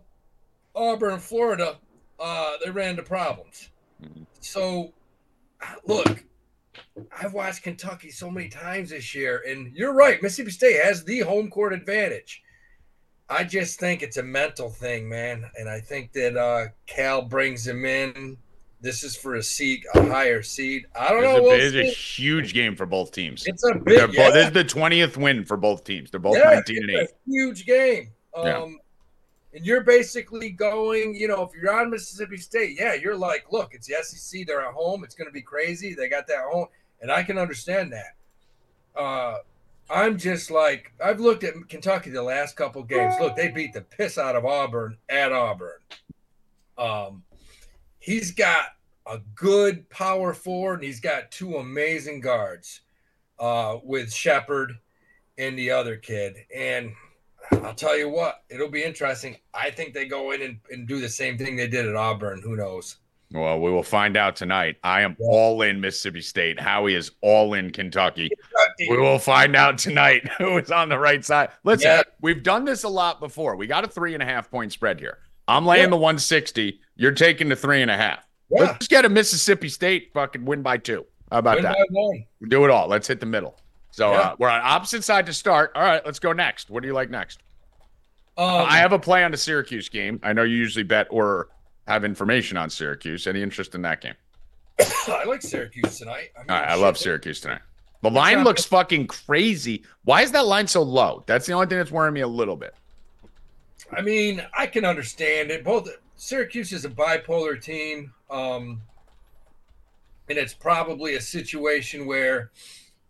Speaker 5: Auburn, Florida, uh, they ran into problems.
Speaker 3: Mhm.
Speaker 5: So, look, I've watched Kentucky so many times this year, and you're right. Mississippi State has the home court advantage. I just think it's a mental thing, man, and I think that uh, Cal brings him in. This is for a seed, a higher seed. I don't
Speaker 3: It's
Speaker 5: know.
Speaker 3: a,
Speaker 5: We'll
Speaker 3: it's a huge game for both teams.
Speaker 5: It's a big.
Speaker 3: bo-
Speaker 5: yeah.
Speaker 3: This is the 20th win for both teams. They're both
Speaker 5: Yeah,
Speaker 3: 19 and 8.
Speaker 5: a huge game. Um,
Speaker 3: Yeah.
Speaker 5: And you're basically going, you know, if you're on Mississippi State, yeah, you're like, look, it's the SEC. They're at home. It's going to be crazy. They got that home. And I can understand that. Uh, I'm just like, I've looked at Kentucky the last couple games. Look, they beat the piss out of Auburn at Auburn. Um, he's got a good power forward, and he's got two amazing guards uh, with Sheppard and the other kid. And I'll tell you what, it'll be interesting. I think they go in and, and do the same thing they did at Auburn. Who knows?
Speaker 3: Well, we will find out tonight. I am all in Mississippi State. Howie is all in Kentucky. We will find out tonight who is on the right side. Listen,
Speaker 5: Yeah.
Speaker 3: we've done this a lot before. We got a three and a half point spread here. I'm laying
Speaker 5: Yeah.
Speaker 3: the 160. You're taking the three and a half.
Speaker 5: Yeah,
Speaker 3: Let's get a Mississippi State fucking win by two. How about
Speaker 5: win
Speaker 3: that? Do it all. Let's hit the middle. So
Speaker 5: Yeah.
Speaker 3: uh, we're on opposite side to start. All right, let's go next. What do you like next?
Speaker 5: Um,
Speaker 3: I have a play on the Syracuse game. I know you usually bet or have information on Syracuse. Any interest in that game?
Speaker 5: I like Syracuse tonight. I, mean,
Speaker 3: right, I love Syracuse tonight. The line looks fucking crazy. Why is that line so low? That's the only thing that's worrying me a little bit.
Speaker 5: I mean, I can understand it. Both Syracuse is a bipolar team, um, and it's probably a situation where,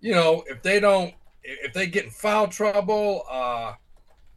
Speaker 5: you know, if they don't, if they get in foul trouble, uh,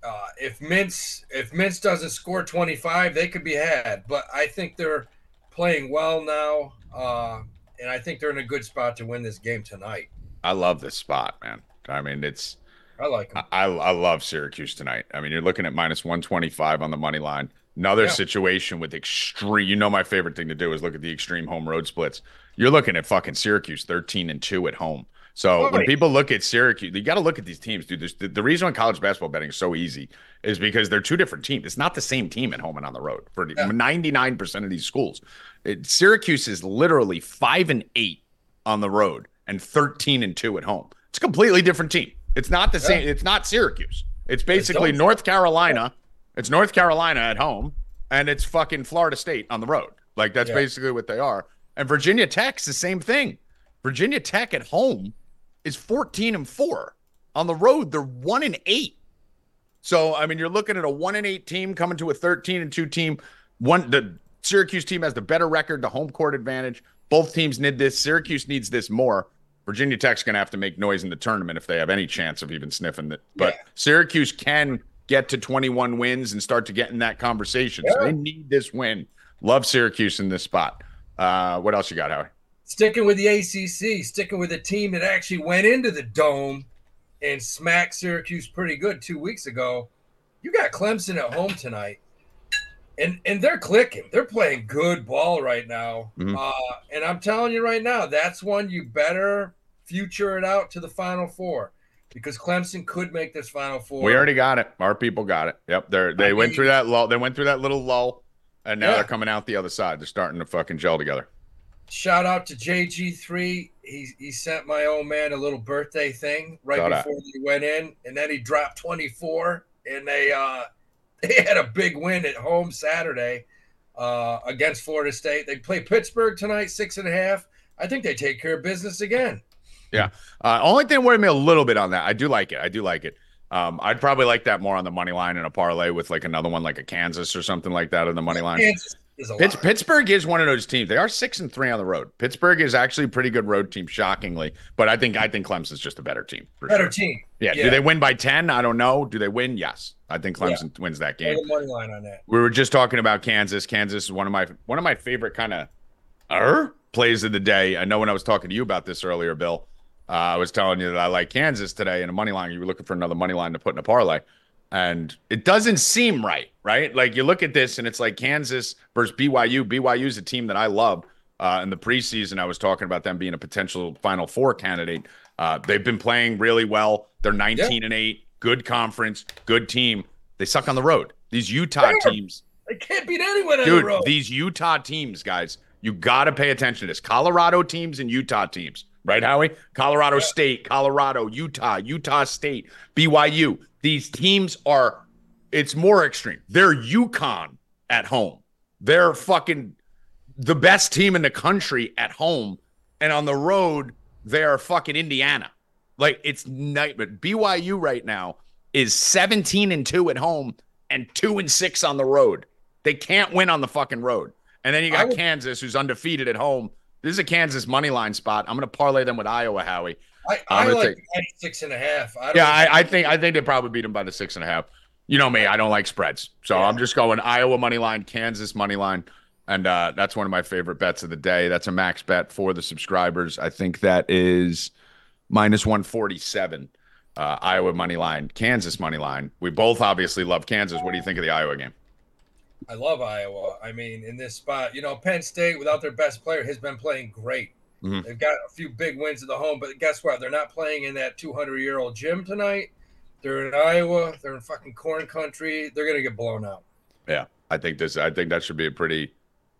Speaker 5: uh, if Mintz if Mintz doesn't score twenty five, they could be had. But I think they're playing well now, uh, and I think they're in a good spot to win this game tonight.
Speaker 3: I love this spot, man. I mean, it's
Speaker 5: I like them.
Speaker 3: I, I love Syracuse tonight. I mean, you're looking at minus 125 on the money line. Another
Speaker 5: Yeah.
Speaker 3: situation with extreme. You know, my favorite thing to do is look at the extreme home road splits. You're looking at fucking Syracuse 13 and 2 at home. So when people look at Syracuse, you got to look at these teams, dude. There's, the, the reason why college basketball betting is so easy is because they're two different teams. It's not the same team at home and on the road for
Speaker 5: Yeah.
Speaker 3: 99% of these schools. It, Syracuse is literally five and eight on the road and 13 and two at home. It's a completely different team. It's not the
Speaker 5: Yeah.
Speaker 3: same. It's not Syracuse. It's basically
Speaker 5: don't-
Speaker 3: North Carolina. It's North Carolina at home, and it's fucking Florida State on the road. Like that's
Speaker 5: Yeah.
Speaker 3: basically what they are. And Virginia Tech's the same thing. Virginia Tech at home is 14 and 4. On the road, they're 1 and 8. So, I mean, you're looking at a 1 and 8 team coming to a 13 and 2 team. One the Syracuse team has the better record, the home court advantage. Both teams need this. Syracuse needs this more. Virginia Tech's going to have to make noise in the tournament if they have any chance of even sniffing it. But
Speaker 5: Yeah.
Speaker 3: Syracuse can get to 21 wins and start to get in that conversation. So they need this win. Love Syracuse in this spot. Uh, what else you got, Howie?
Speaker 5: Sticking with the ACC, sticking with a team that actually went into the dome and smacked Syracuse pretty good two weeks ago. You got Clemson at home tonight, and and they're clicking. They're playing good ball right now.
Speaker 3: Mhm.
Speaker 5: Uh, and I'm telling you right now, that's one you better future it out to the Final Four because Clemson could make this Final Four.
Speaker 3: We already got it. Our people got it. Yep. They're they
Speaker 5: I
Speaker 3: went
Speaker 5: mean-
Speaker 3: through that lull. They went through that little lull, and now
Speaker 5: Yeah.
Speaker 3: they're coming out the other side. They're starting to fucking gel together.
Speaker 5: Shout out to JG3. He he sent my old man a little birthday thing right
Speaker 3: that.
Speaker 5: before they went in, and then he dropped 24, and they uh they had a big win at home Saturday uh against Florida State. They play Pittsburgh tonight, six and a half. I think they take care of business again. Yeah.
Speaker 3: Uh, only thing worried me a little bit on that. I do like it. I do like it. Um, I'd probably like that more on the money line in a parlay with like another one, like a Kansas or something like that on the money line.
Speaker 5: Kansas is a
Speaker 3: Pitts. Pittsburgh is one of those teams. They are six and three on the road. Pittsburgh is actually a pretty good road team, shockingly. But I think I think Clemson's just a better team.
Speaker 5: Better
Speaker 3: sure.
Speaker 5: team.
Speaker 3: Yeah. Do they win by ten? I don't know. Do they win? Yes. I think Clemson wins that game.
Speaker 5: the money line on that.
Speaker 3: We were just talking about Kansas. Kansas is one of my one of my favorite kind of er plays of the day. I know when I was talking to you about this earlier, Bill, uh, I was telling you that I like Kansas today in a money line. You were looking for another money line to put in a parlay, and it doesn't seem right, right? Like you look at this and it's like Kansas versus BYU. BYU is a team that I love. Uh, in the preseason, I was talking about them being a potential Final Four candidate. Uh, they've been playing really well. They're 19 and eight, good conference, good team. They suck on the road. These Utah
Speaker 5: are.
Speaker 3: teams,
Speaker 5: They can't beat anyone on the
Speaker 3: dude,
Speaker 5: road.
Speaker 3: these Utah teams, guys, you got to pay attention to this. Colorado teams and Utah teams, right, Howie? Colorado State, Colorado, Utah, Utah State, BYU. These teams are, it's more extreme. They're UConn at home. They're fucking the best team in the country at home. And on the road, they're fucking Indiana. Like it's nightmare. BYU right now is 17 and 2 at home and 2 and 6 on the road. They can't win on the fucking road. And then you got
Speaker 5: would-
Speaker 3: Kansas who's undefeated at home. This is a Kansas money line spot. I'm going to parlay them with Iowa, Howie.
Speaker 5: I, I like
Speaker 3: take-
Speaker 5: six and a half. I don't
Speaker 3: Yeah, I, I think I think they probably beat them by the six and a half. You know me, I don't like spreads, so
Speaker 5: Yeah.
Speaker 3: I'm just going Iowa money line, Kansas money line. And uh, that's one of my favorite bets of the day. That's a max bet for the subscribers. I think that is minus 147. Uh, Iowa money line, Kansas money line. We both obviously love Kansas. What do you think of the Iowa game?
Speaker 5: I love Iowa. I mean, in this spot, you know, Penn State without their best player has been playing great.
Speaker 3: Mhm.
Speaker 5: They've got a few big wins at the home, but guess what? They're not playing in that 200 year old gym tonight. They're in Iowa. They're in fucking corn country. They're gonna get blown out.
Speaker 3: Yeah, I think this. I think that should be a pretty,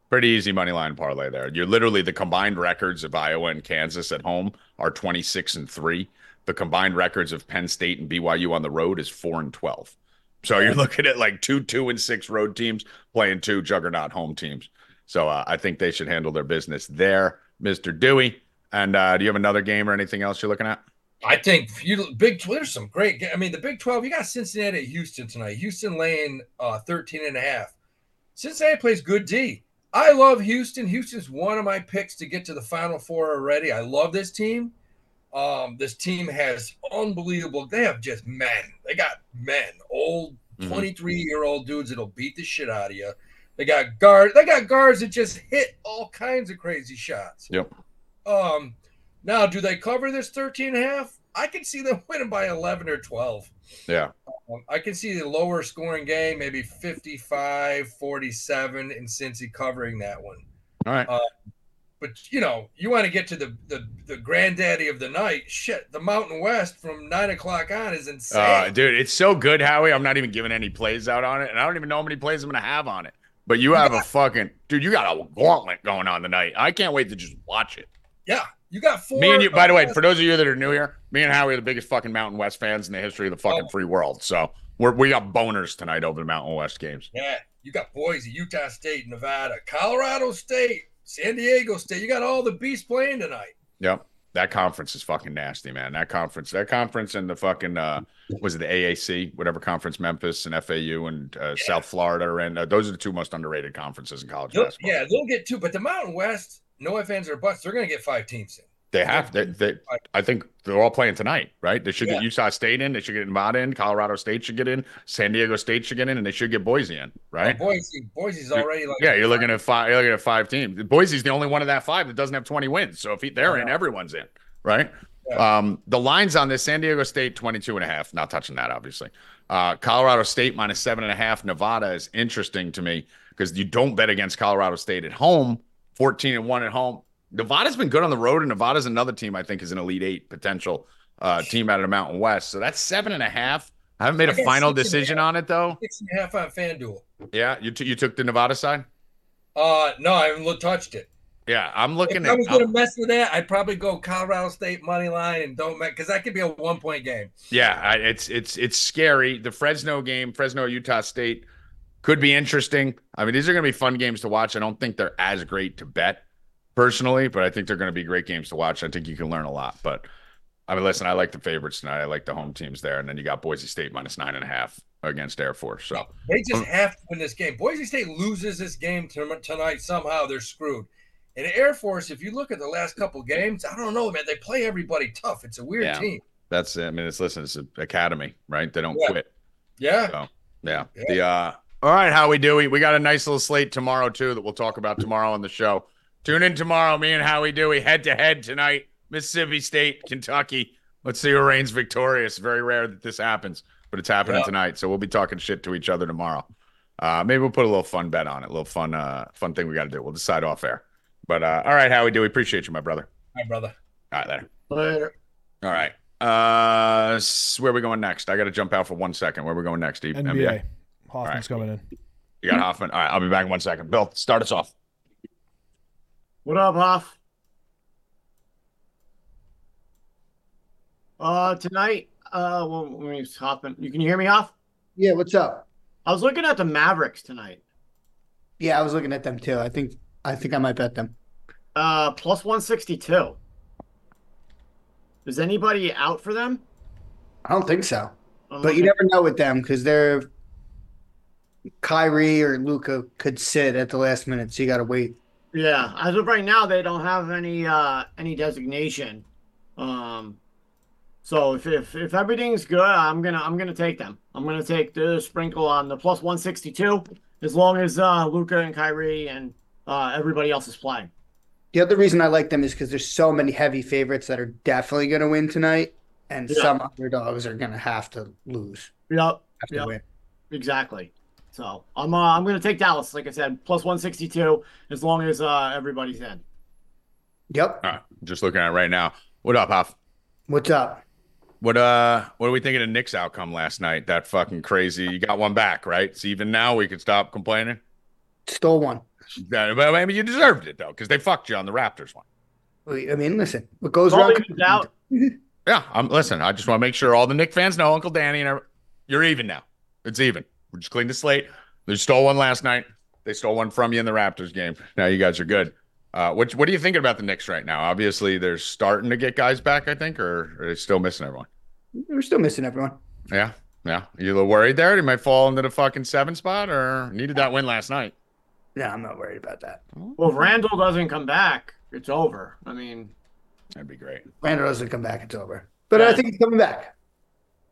Speaker 3: pretty easy money line parlay there. You're literally the combined records of Iowa and Kansas at home are 26 and three. The combined records of Penn State and BYU on the road is four and 12. So you're looking at like two, two and six road teams playing two juggernaut home teams. So uh, I think they should handle their business there, Mister Dewey. And uh, do you have another game or anything else you're looking at?
Speaker 5: I think you Big there's some great. I mean, the Big 12. You got Cincinnati at Houston tonight. Houston laying uh, 13 and a half. Cincinnati plays good D. I love Houston. Houston's one of my picks to get to the Final Four already. I love this team. Um, this team has unbelievable. They have just men. They got men, old
Speaker 3: Mhm.
Speaker 5: 23 year old dudes that'll beat the shit out of you. They got guards. They got guards that just hit all kinds of crazy shots.
Speaker 3: Yep.
Speaker 5: Um, now, do they cover this 13 and a half? I can see them winning by 11 or 12.
Speaker 3: Yeah.
Speaker 5: Um, I can see the lower scoring game, maybe 55 47, and Cincy covering that one.
Speaker 3: All right.
Speaker 5: But you know, you want to get to the, the the granddaddy of the night. Shit, the Mountain West from nine o'clock on is insane.
Speaker 3: Uh, dude, it's so good, Howie. I'm not even giving any plays out on it, and I don't even know how many plays I'm gonna have on it. But you have a fucking dude. You got a gauntlet going on tonight. I can't wait to just watch it.
Speaker 5: yeah, you got four.
Speaker 3: Me and you. By the way,
Speaker 5: uh,
Speaker 3: for those of you that are new here, me and Howie are the biggest fucking Mountain West fans in the history of the fucking
Speaker 5: Oh.
Speaker 3: free world. So we're we got boners tonight over the Mountain West games.
Speaker 5: Yeah, you got Boise, Utah State, Nevada, Colorado State, San Diego State. You got all the beasts playing tonight.
Speaker 3: Yep. That conference is fucking nasty, man. That conference, that conference, and the fucking uh, was it the AAC, whatever conference, Memphis and FAU and uh, South Florida are in. Uh, those are the two most underrated conferences in college
Speaker 5: They'll-
Speaker 3: basketball.
Speaker 5: yeah, they'll get two, but the Mountain West, no ifs, ands, or buts, they're going to get five teams in.
Speaker 3: They have. They, they, I think they're all playing tonight, right? They should
Speaker 5: Yeah.
Speaker 3: get Utah State in. They should get Nevada in. Colorado State should get in. San Diego State should get in, and they should get Boise in, right?
Speaker 5: Oh, Boise, Boise's already like
Speaker 3: yeah, you're looking at five. You're looking at five teams. Boise's the only one of that five that doesn't have 20 wins. So if he, they're in, everyone's in, right?
Speaker 5: Yeah.
Speaker 3: Um, the lines on this: San Diego State 22 and a half. Not touching that, obviously. Uh, Colorado State minus seven and a half. Nevada is interesting to me because you don't bet against Colorado State at home. 14 and one at home. Nevada's been good on the road, and Nevada's another team I think is an Elite Eight potential uh, team out of the Mountain West. So that's seven and a half. I haven't made a
Speaker 5: I
Speaker 3: final
Speaker 5: and a
Speaker 3: decision on it though.
Speaker 5: six and a half on FanDuel.
Speaker 3: Yeah, you t- you took the Nevada side.
Speaker 5: Uh, no, I haven't looked- touched it.
Speaker 3: Yeah, I'm looking
Speaker 5: If I
Speaker 3: at.
Speaker 5: was going to mess with that, I'd probably go Colorado State money line and don't because that could be a one point game.
Speaker 3: Yeah, I, it's it's it's scary. The Fresno game, Fresno Utah State, could be interesting. I mean, these are going to be fun games to watch. I don't think they're as great to bet personally, but I think they're going to be great games to watch. I think you can learn a lot. But I mean, listen, I like the favorites tonight. I like the home teams there, and then you got Boise State minus nine and a half against Air Force. So
Speaker 5: They just have to win this game. Boise State loses this game tonight, somehow they're screwed. And Air Force, if you look at the last couple games, I don't know, man. They play everybody tough. It's a weird
Speaker 3: Yeah.
Speaker 5: team.
Speaker 3: that's I mean, it's listen, it's an academy, right? They don't
Speaker 5: Yeah.
Speaker 3: quit.
Speaker 5: Yeah.
Speaker 3: So yeah.
Speaker 5: Yeah.
Speaker 3: The uh all right, Howie Dewey. We got a nice little slate tomorrow too that we'll talk about tomorrow on the show. Tune in tomorrow, me and Howie Dewey head to head tonight. Mississippi State, Kentucky. Let's see who reigns victorious. Very rare that this happens, but it's happening
Speaker 5: Yeah.
Speaker 3: tonight. So we'll be talking shit to each other tomorrow. Uh maybe we'll put a little fun bet on it, a little fun uh fun thing we gotta do. We'll decide off air. But uh all right, Howie Dewey, appreciate you, my brother.
Speaker 5: My brother.
Speaker 3: All right, later.
Speaker 1: Later.
Speaker 3: All right. Uh, where are we going next? I got to jump out for one second. Where are we going next, Steve?
Speaker 4: NBA. Hoffman's
Speaker 3: Alright.
Speaker 4: coming in.
Speaker 3: You got Hoffman. All right, I'll be back in one second. Bill, start us off.
Speaker 1: What up, Hoff? Uh, tonight, uh, well, let me hop in. You can hear me, Hoff?
Speaker 6: Yeah, what's up?
Speaker 1: I was looking at the Mavericks tonight.
Speaker 6: Yeah, I was looking at them too. I think I think I might bet them.
Speaker 1: Uh, plus 162. Is anybody out for them?
Speaker 6: I don't think so,
Speaker 1: I'm
Speaker 6: but you never know with them because they're Kyrie or Luka could sit at the last minute, so you got to wait.
Speaker 1: Yeah, as of right now, they don't have any uh any designation. Um, so if if if everything's good, I'm gonna I'm gonna take them. I'm gonna take the sprinkle on the plus 162 as long as uh Luka and Kyrie and uh, everybody else is playing.
Speaker 6: The other reason I like them is because there's so many heavy favorites that are definitely going to win tonight, and
Speaker 1: Yeah.
Speaker 6: some underdogs are going to have to lose.
Speaker 1: Yep,
Speaker 6: Have to
Speaker 1: Yep.
Speaker 6: win.
Speaker 1: exactly. So I'm uh, I'm gonna take Dallas, like I said, plus 162 as long as uh, everybody's in.
Speaker 6: Yep.
Speaker 3: All right, just looking at it right now. What up, Huff?
Speaker 6: What's up?
Speaker 3: What uh what are we thinking of Knicks outcome last night? That fucking crazy. You got one back, right? So even now. We can stop complaining.
Speaker 6: Stole one.
Speaker 3: Yeah, but I mean, you deserved it though, because they fucked you on the Raptors one.
Speaker 6: I mean, listen, what goes
Speaker 1: All
Speaker 6: around.
Speaker 1: evens out.
Speaker 3: Yeah, I'm listen. I just want to make sure all the Nick fans know Uncle Danny and every- you're even now. It's even. We just cleaned the slate. They stole one last night. They stole one from you in the Raptors game. Now you guys are good. Uh, what what are you thinking about the Knicks right now? Obviously, they're starting to get guys back. I think, or are they still missing everyone?
Speaker 6: We're still missing everyone.
Speaker 3: Yeah, yeah. You a little worried there? They might fall into the fucking seven spot, or needed that win last night.
Speaker 6: No, I'm not worried about that.
Speaker 1: Well, if Randall doesn't come back, it's over. I mean,
Speaker 3: That'd be great.
Speaker 6: Randall doesn't come back. It's over. But I think he's coming back.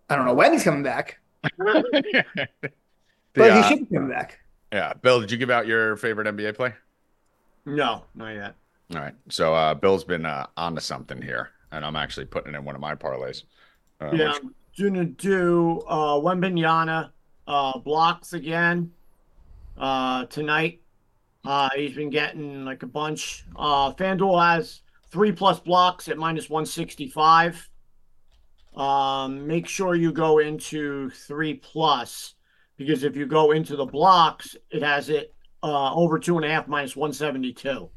Speaker 6: I don't know when he's coming back,
Speaker 3: The,
Speaker 6: but
Speaker 3: uh,
Speaker 6: he should be coming back.
Speaker 3: yeah, Bill, did you give out your favorite NBA play?
Speaker 1: no, not yet.
Speaker 3: All right. So uh, Bill's been uh, onto something here, and I'm actually putting in one of my parlays. Uh,
Speaker 1: Yeah,
Speaker 3: which-
Speaker 1: I'm gonna do uh Wembanyama uh blocks again uh tonight. Uh he's been getting like a bunch. Uh FanDuel has three plus blocks at minus 165. Um make sure you go into three plus because if you go into the blocks, it has it uh over two and a half minus 172.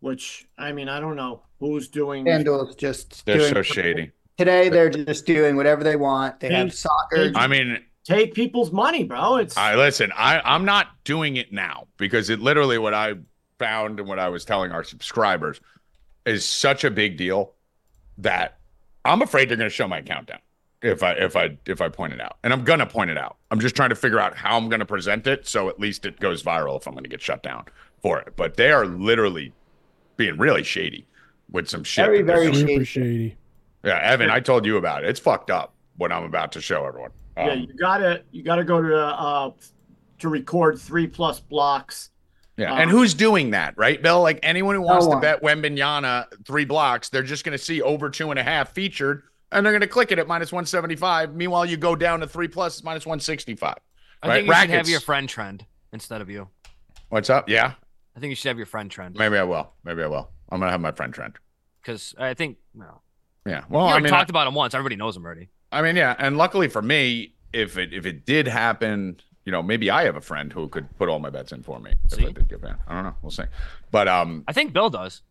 Speaker 1: Which I mean, I don't know who's doing
Speaker 6: FanDuel's just
Speaker 3: they're
Speaker 6: doing
Speaker 3: so shady.
Speaker 6: today. They're just doing whatever they want. They have soccer.
Speaker 3: I mean,
Speaker 1: take people's money, bro. It's
Speaker 3: I listen. I I'm not doing it now because it literally what I found and what I was telling our subscribers is such a big deal that I'm afraid they're going to show my account down if I if I if I point it out, and I'm gonna point it out. I'm just trying to figure out how I'm going to present it so at least it goes viral if I'm going to get shut down for it. But they are literally being really shady with some shit.
Speaker 6: Very, very.
Speaker 4: Super
Speaker 6: shady.
Speaker 4: shady.
Speaker 3: Yeah, Evan, I told you about it. It's fucked up what I'm about to show everyone.
Speaker 1: Yeah,
Speaker 3: Um,
Speaker 1: you gotta you gotta go to uh to record three plus blocks.
Speaker 3: Yeah,
Speaker 1: Uh,
Speaker 3: and who's doing that, right, Bill? Like anyone who wants
Speaker 6: No
Speaker 3: to
Speaker 6: one.
Speaker 3: bet Wembanyama three blocks, they're just going to see over two and a half featured, and they're going to click it at minus one seventy five. Meanwhile, you go down to three plus minus one sixty five.
Speaker 2: I
Speaker 3: Right,
Speaker 2: think you should have your friend trend instead of you.
Speaker 3: What's up? Yeah,
Speaker 2: I think you should have your friend trend
Speaker 3: maybe I will. Maybe I will. I'm gonna have my friend trend.
Speaker 2: because I think no.
Speaker 3: Yeah. Well, I mean,
Speaker 2: talked about him once. Everybody knows him already.
Speaker 3: I mean, yeah, and luckily for me, if it if it did happen, you know, maybe I have a friend who could put all my bets in for me. If
Speaker 2: See?
Speaker 3: I did give in. I don't know. We'll see. But um,
Speaker 2: I think Bill does.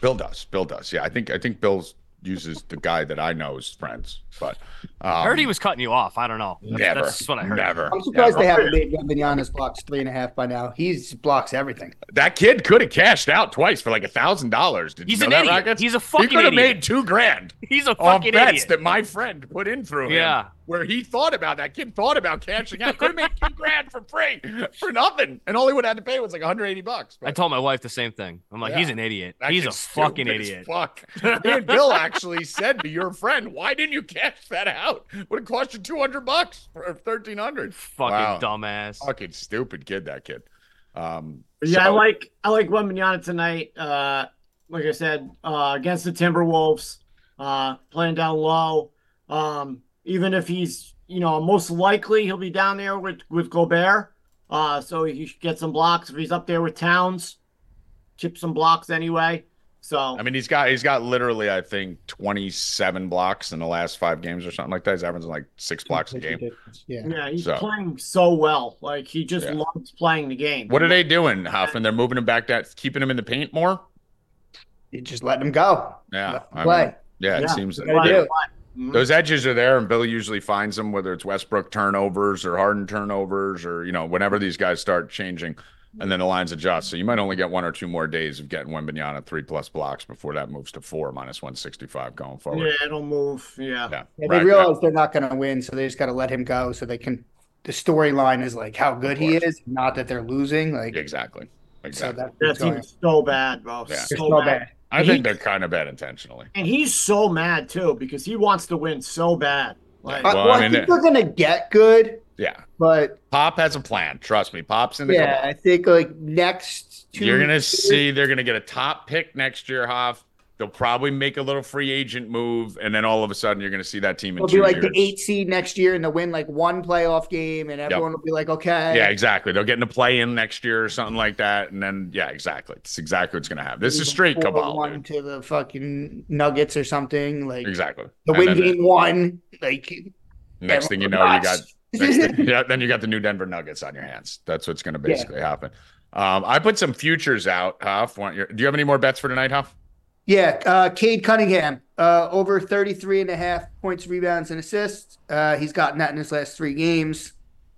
Speaker 3: Bill does. Bill does. Yeah, I think I think Bill's uses the guy that I know as friends. But um,
Speaker 2: I heard he was cutting you off. I don't know. That's,
Speaker 3: never.
Speaker 2: that's what I heard.
Speaker 3: Never.
Speaker 6: I'm surprised
Speaker 3: never.
Speaker 6: they haven't made Wembanyama's blocks three and a half by now. He's blocks everything.
Speaker 3: That kid could have cashed out twice for like a thousand dollars.
Speaker 2: He's
Speaker 3: you
Speaker 2: an
Speaker 3: know that,
Speaker 2: idiot.
Speaker 3: Rackets?
Speaker 2: He's a fucking.
Speaker 3: He could have made two grand
Speaker 2: He's a
Speaker 3: off
Speaker 2: fucking
Speaker 3: bets
Speaker 2: idiot.
Speaker 3: that my friend put in through him.
Speaker 2: Yeah.
Speaker 3: Where he thought about that kid thought about cashing out. Could have made two grand for free for nothing, and all he would have had to pay was like 180 bucks.
Speaker 2: I told my wife the same thing. I'm like,
Speaker 3: Yeah.
Speaker 2: he's an idiot.
Speaker 3: That
Speaker 2: he's a fucking idiot.
Speaker 3: Fuck. Me and Bill actually said to your friend, "Why didn't you cash that out? Would have cost you 200 bucks or 1300."
Speaker 2: Fucking
Speaker 3: Wow.
Speaker 2: dumbass.
Speaker 3: Fucking stupid kid, that kid. Um,
Speaker 1: But yeah, I
Speaker 3: so-
Speaker 1: like I like Wembanyama tonight. Uh, like I said, uh, against the Timberwolves, uh, playing down low. Um, even if he's you know most likely he'll be down there with with Gobert. Uh, so he should get some blocks if he's up there with Towns. Chip some blocks anyway. So
Speaker 3: I mean, he's got he's got literally, I think, 27 blocks in the last five games or something like that. He's averaging like six blocks a game.
Speaker 6: Yeah.
Speaker 1: yeah, he's
Speaker 3: So-
Speaker 1: playing so well. Like he just
Speaker 3: Yeah.
Speaker 1: loves playing the game.
Speaker 3: What are they doing, Huff? And they're moving him back that keeping him in the paint more?
Speaker 6: You just let him go.
Speaker 3: Yeah.
Speaker 6: Let him
Speaker 3: I mean, yeah, it
Speaker 1: Yeah.
Speaker 3: seems that
Speaker 6: Gotta do.
Speaker 1: Mhm.
Speaker 3: those edges are there, and Bill usually finds them, whether it's Westbrook turnovers or Harden turnovers, or you know, whenever these guys start changing, and then the lines adjust. So you might only get one or two more days of getting Wembanyama three plus blocks before that moves to four minus one sixty five going forward.
Speaker 1: Yeah, it'll move. Yeah.
Speaker 3: Yeah,
Speaker 6: Yeah, they
Speaker 3: right,
Speaker 6: realize they're not going to win, so they just got to let him go so they can. The storyline is like how good he is, not that they're losing. Like,
Speaker 3: yeah. exactly,
Speaker 6: so
Speaker 3: exactly.
Speaker 6: that's
Speaker 1: That
Speaker 6: what's going.
Speaker 1: so bad, bro.
Speaker 3: Yeah.
Speaker 1: So,
Speaker 6: so
Speaker 1: bad.
Speaker 6: bad.
Speaker 3: I
Speaker 1: he-
Speaker 3: think they're kind of bad intentionally.
Speaker 1: And he's so mad too because he wants to win so bad. Like,
Speaker 3: Well,
Speaker 6: well,
Speaker 3: I
Speaker 6: I,
Speaker 3: mean,
Speaker 6: think
Speaker 3: it-
Speaker 6: they're going to get good.
Speaker 3: Yeah.
Speaker 6: but
Speaker 3: Pop has a plan. Trust me. Pop's in the
Speaker 6: yeah, I think like next two
Speaker 3: You're gonna see they're gonna get a top pick next year, Hoff. They'll probably make a little free agent move, and then all of a sudden you're gonna see that team in
Speaker 6: It'll be like
Speaker 3: years.
Speaker 6: the eight seed next year, and they'll win like one playoff game, and everyone will be like, okay,
Speaker 3: Yeah, exactly. They'll get in a play in next year or something like that, and then yeah, exactly. It's exactly what's gonna happen. This is straight cabal,
Speaker 6: one
Speaker 3: dude.
Speaker 6: to the fucking Nuggets or something like
Speaker 3: Exactly.
Speaker 6: the win game one. Like
Speaker 3: Next thing you know, you got thing, yeah, then you got the new Denver Nuggets on your hands. That's what's gonna basically happen. Um, I put some futures out, Huff. Want your, do you have any more bets for tonight, Huff?
Speaker 6: Yeah, uh, Cade Cunningham, uh, over 33 and a half points, rebounds, and assists. Uh, he's gotten that in his last three games,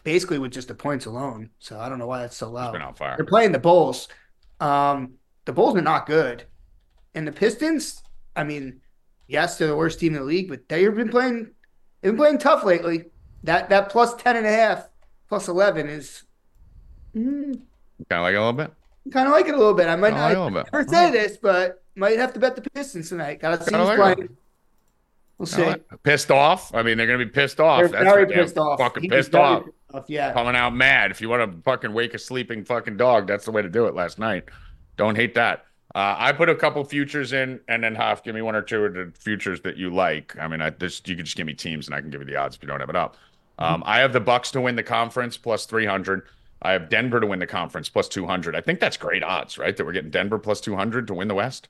Speaker 6: basically with just the points alone. So I don't know why that's so low.
Speaker 3: been on fire.
Speaker 6: They're playing the Bulls. Um, the Bulls are not good. And the Pistons, I mean, yes, they're the worst team in the league, but they've been playing they've been playing tough lately. That that plus 10 and a half, plus 11 is mm,
Speaker 3: Kind of like a little bit.
Speaker 6: Kind of like it a little bit. I might
Speaker 3: I like it a
Speaker 6: not
Speaker 3: bit.
Speaker 6: never say this, but might have to bet the Pistons tonight. Gotta see who's
Speaker 3: like it.
Speaker 6: playing. We'll see.
Speaker 3: like- Pissed off. I mean, they're gonna be pissed off.
Speaker 6: They're
Speaker 3: That's
Speaker 6: very pissed off.
Speaker 3: Fucking pissed off.
Speaker 6: pissed off, Yeah.
Speaker 3: Coming out mad. If you want to fucking wake a sleeping fucking dog, that's the way to do it. Last night, don't hate that. Uh, I put a couple futures in, and then Hoff, give me one or two of the futures that you like. I mean, I this you can just give me teams, and I can give you the odds if you don't have it up. Um, I have the Bucks to win the conference plus three hundred. I have Denver to win the conference plus two hundred. I think that's great odds, right? That we're getting Denver plus two hundred to win the West.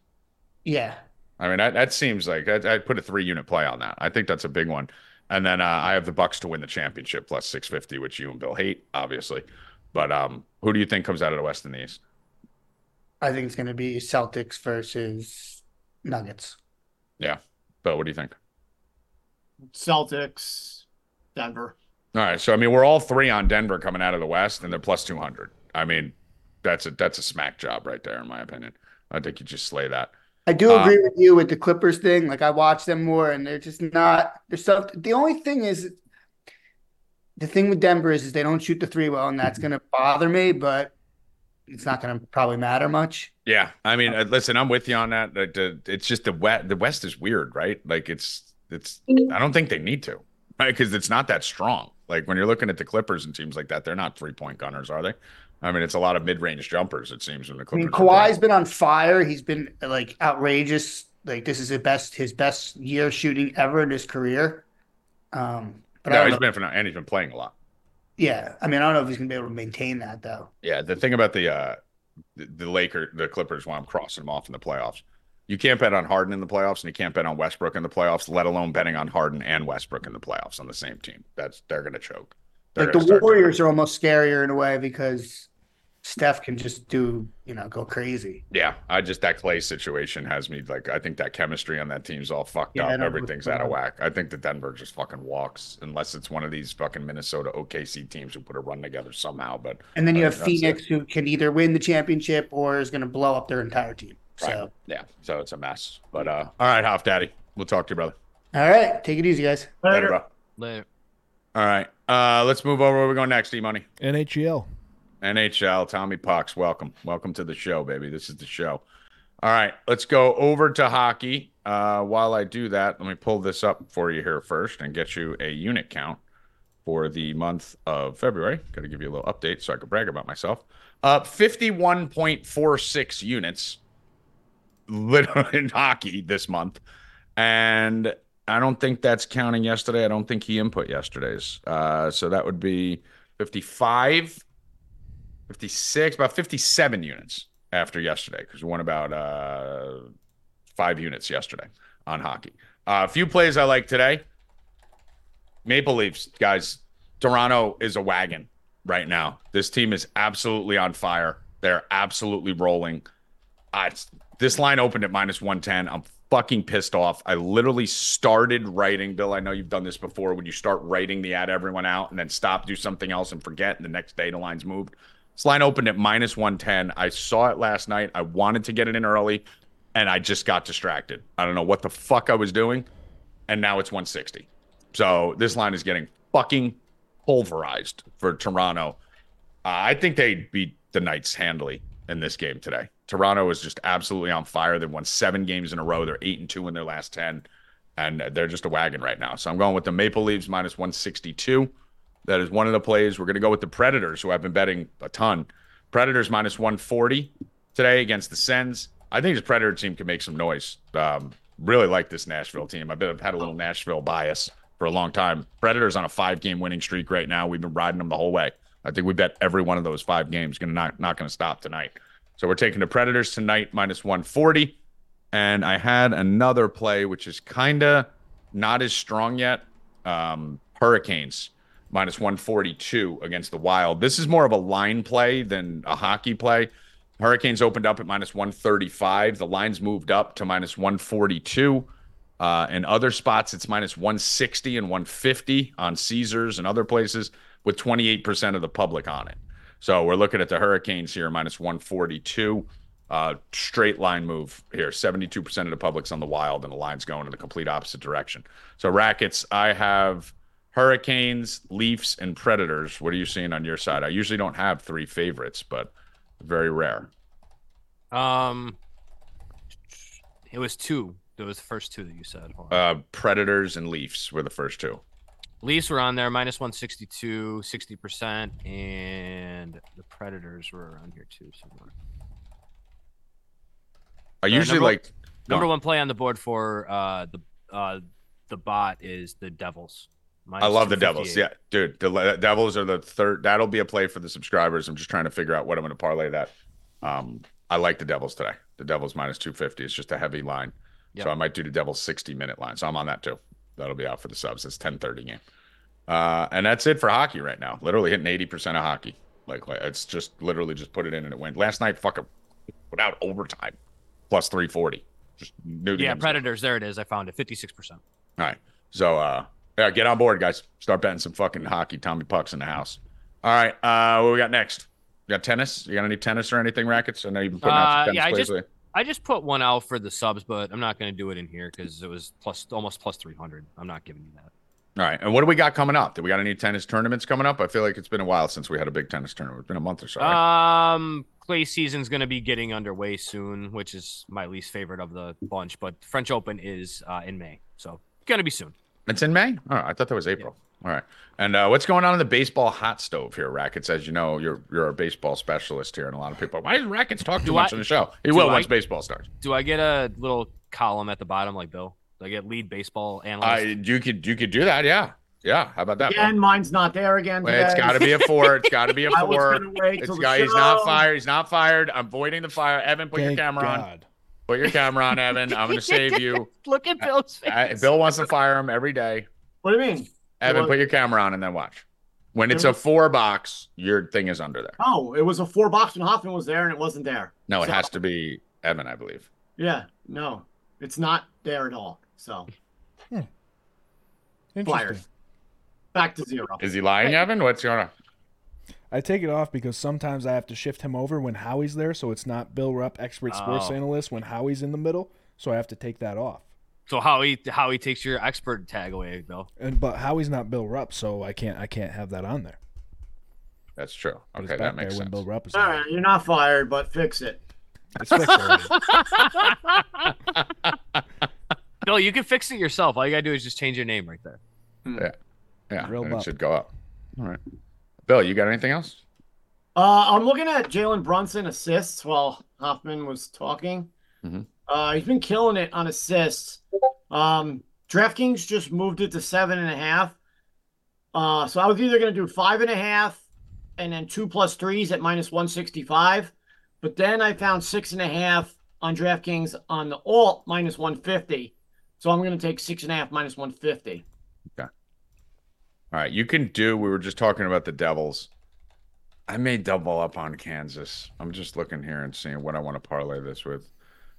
Speaker 6: Yeah.
Speaker 3: I mean, that, that seems like I'd, I'd put a three unit play on that. I think that's a big one. And then uh, I have the Bucks to win the championship plus 650, which you and Bill hate, obviously. But um, who do you think comes out of the West and the East?
Speaker 6: I think it's gonna be Celtics versus Nuggets. Yeah.
Speaker 3: Bill, what do you think?
Speaker 1: Celtics, Denver.
Speaker 3: All right, so I mean, we're all three on Denver coming out of the West, and they're plus 200. I mean, that's a that's a smack job right there, in my opinion. I think you just slay that.
Speaker 6: I do
Speaker 3: Uh,
Speaker 6: agree with you with the Clippers thing. Like I watch them more, and they're just not. They're so. The only thing is, the thing with Denver is, is they don't shoot the three well, and that's gonna bother me. But it's not gonna probably matter much.
Speaker 3: Yeah, I mean, uh, listen, I'm with you on that. Like, the- It's just the West. The West is weird, right? Like it's it's. I don't think they need to, right? Because it's not that strong. Like when you're looking at the Clippers and teams like that, they're not three point gunners, are they? I mean, it's a lot of mid range jumpers. It seems when the Clippers. I mean,
Speaker 6: Kawhi's been on fire. He's been like outrageous. Like this is his best his best year shooting ever in his career. Um, but I
Speaker 3: No,
Speaker 6: don't
Speaker 3: he's
Speaker 6: know.
Speaker 3: been phenomenal, and he's been playing a lot.
Speaker 6: Yeah, I mean, I don't know if he's gonna be able to maintain that though.
Speaker 3: Yeah, the thing about the uh the, the Laker, the Clippers, while I'm crossing them off in the playoffs, you can't bet on Harden in the playoffs, and you can't bet on Westbrook in the playoffs, let alone betting on Harden and Westbrook in the playoffs on the same team. That's they're gonna choke. They're
Speaker 6: Like the
Speaker 3: choking.
Speaker 6: Warriors are almost scarier in a way because Steph can just do you know go crazy.
Speaker 3: Yeah, I just that Clay situation has me like I think that chemistry on that team's all fucked
Speaker 6: Yeah,
Speaker 3: up. Everything's out of whack. I think that Denver just fucking walks unless it's one of these fucking Minnesota OKC teams who put a run together somehow. But
Speaker 6: And then you
Speaker 3: I
Speaker 6: have Phoenix who can either win the championship or is going to blow up their entire team.
Speaker 3: Right.
Speaker 6: So,
Speaker 3: yeah, so it's a mess. But uh, all right, Hoff Daddy, we'll talk to you, brother.
Speaker 6: all right, take it easy, guys.
Speaker 3: Later, bro.
Speaker 2: Later.
Speaker 3: All right, uh, let's move over. Where we going next, E Money?
Speaker 4: NHL.
Speaker 3: NHL, Tommy Pox, welcome. Welcome to the show, baby. This is the show. All right, let's go over to hockey. Uh, while I do that, let me pull this up for you here first and get you a unit count for the month of February. Got to give you a little update so I can brag about myself. Uh, 51.46 units literally in hockey this month. And I don't think that's counting yesterday. I don't think he input yesterday's. Uh, so that would be 55 56, about 57 units after yesterday because we won about uh, five units yesterday on hockey. Uh, a few plays I like today. Maple Leafs, guys, Toronto is a wagon right now. This team is absolutely on fire. They're absolutely rolling. Uh, it's- this line opened at minus 110. I'm fucking pissed off. I literally started writing, Bill. I know you've done this before when you start writing the ad everyone out and then stop, do something else, and forget, and the next day the line's moved. This line opened at minus 110. I saw it last night. I wanted to get it in early, and I just got distracted. I don't know what the fuck I was doing, and now it's 160. So this line is getting fucking pulverized for Toronto. Uh, I think they beat the Knights handily in this game today. Toronto is just absolutely on fire. They've won seven games in a row. They're eight and two in their last ten, and they're just a wagon right now. So I'm going with the Maple Leafs minus 162. That is one of the plays. We're going to go with the Predators, who I've been betting a ton. Predators minus 140 today against the Sens. I think this Predator team can make some noise. Um, really like this Nashville team. I've, been, I've had a little Nashville bias for a long time. Predators on a five game winning streak right now. We've been riding them the whole way. I think we bet every one of those five games going not not going to stop tonight. So we're taking the Predators tonight minus 140. And I had another play which is kind of not as strong yet. Um, Hurricanes minus 142 against the Wild. This is more of a line play than a hockey play. Hurricanes opened up at minus 135. The lines moved up to minus 142. Uh, in other spots, it's minus 160 and 150 on Caesars and other places with 28% of the public on it. So we're looking at the Hurricanes here, minus 142. Uh, straight line move here. 72% of the public's on the wild, and the line's going in the complete opposite direction. So, Rackets, I have Hurricanes, Leafs, and Predators. What are you seeing on your side? I usually don't have three favorites, but very rare.
Speaker 2: Um, it was two. It was the first two that you said.
Speaker 3: Uh, Predators and Leafs were the first two.
Speaker 2: Leafs were on there, minus 162, 60%, and the Predators were around here too somewhere.
Speaker 3: I usually
Speaker 2: number-
Speaker 3: like
Speaker 2: Number one play on the board for uh, the uh, the bot is the Devils.
Speaker 3: I love the Devils. Yeah, dude, the Devils are the third. That'll be a play for the subscribers. I'm just trying to figure out what I'm going to parlay that. Um, I like the Devils today. The Devils minus 250. It's just a heavy line,
Speaker 2: Yep.
Speaker 3: so I might do the Devils 60 minute line. So I'm on that too. That'll be out for the subs. It's 10:30 game, uh, and that's it for hockey right now. Literally hitting 80 percent of hockey. Like, like it's just literally just put it in and it went. Last night, fucking without overtime, plus 340. Just the
Speaker 2: Yeah, Predators. There it is. I found it. 56%.
Speaker 3: all right. So uh yeah, get on board, guys. Start betting some fucking hockey Tommy Pucks in the house. All right. Uh what we got next? You got tennis? You got any tennis or anything rackets? I know you've been putting out
Speaker 2: Uh,
Speaker 3: some tennis
Speaker 2: yeah, I just-
Speaker 3: lately.
Speaker 2: I just put one out for the subs, but I'm not going to do it in here because it was plus almost plus 300. I'm not giving you that.
Speaker 3: All right. And what do we got coming up? Do we got any tennis tournaments coming up? I feel like it's been a while since we had a big tennis tournament. It's been a month or so. right?
Speaker 2: Um, clay season's going to be getting underway soon, which is my least favorite of the bunch. But French Open is uh, in May, so going to be soon.
Speaker 3: It's in May? Right. I thought that was April. All right. And uh, what's going on in the baseball hot stove here, Rackets? As you know, you're you're a baseball specialist here, and a lot of people. Why does Rackets talk too
Speaker 2: Do
Speaker 3: much
Speaker 2: I-
Speaker 3: on the show? He will
Speaker 2: I-
Speaker 3: once baseball starts.
Speaker 2: Do I get a little column at the bottom like Bill? Do I get lead baseball analyst?
Speaker 3: I you could you could do that, yeah. Yeah. How about that? Bill?
Speaker 1: Again, mine's not there again.
Speaker 3: Well, it's
Speaker 1: today.
Speaker 3: got to be a four. It's got to be a four.
Speaker 1: gonna wait
Speaker 3: It's
Speaker 1: till
Speaker 3: got, he's not fired. He's not fired. I'm voiding the fire. Evan, put your
Speaker 4: Thank
Speaker 3: camera on. Put your camera on, Evan. I'm going to save you.
Speaker 2: Look at Bill's face.
Speaker 3: I, Bill wants to fire him every day.
Speaker 1: What do you mean?
Speaker 3: Evan,
Speaker 1: Well-
Speaker 3: put your camera on and then watch. When it's a four box, your thing is under there.
Speaker 1: Oh, it was a four box when Hoffman was there and it wasn't there.
Speaker 3: No, it
Speaker 1: So-
Speaker 3: has to be Evan, I believe.
Speaker 1: Yeah, no, it's not there at all. So hmm.
Speaker 4: Interesting.
Speaker 1: fired. Back to zero.
Speaker 3: Is he lying, Evan? What's going on?
Speaker 4: I take it off because sometimes I have to shift him over when Howie's there, so it's not Bill Rupp, expert sports
Speaker 2: Oh.
Speaker 4: analyst, when Howie's in the middle. So I have to take that off.
Speaker 2: So Howie Howie takes your expert tag away, Bill?
Speaker 4: And but Howie's not Bill Rupp, so I can't I can't have that on there.
Speaker 3: That's true.
Speaker 4: But
Speaker 3: Okay,
Speaker 4: it's
Speaker 3: that makes
Speaker 4: there when
Speaker 3: sense.
Speaker 4: Bill Rupp is.
Speaker 1: All
Speaker 4: on
Speaker 1: you're not fired, but fix it.
Speaker 4: It's fixed.
Speaker 2: Bill, you can fix it yourself. All you gotta do is just change your name right there.
Speaker 3: Yeah,
Speaker 4: Real
Speaker 3: then it
Speaker 4: buff.
Speaker 3: should go up. All right. Bill, you got anything else?
Speaker 1: Uh, I'm looking at Jalen Brunson assists while Hoffman was talking.
Speaker 3: Mhm.
Speaker 1: Uh, he's been killing it on assists. Um, DraftKings just moved it to seven and a half. Uh, so I was either going to do five and a half and then two plus threes at minus 165. But then I found six and a half on DraftKings on the alt minus 150. So I'm going to take six and a half minus 150. Okay.
Speaker 3: All right, you can do. We were just talking about the Devils. I may double up on Kansas. I'm just looking here and seeing what I want to parlay this with.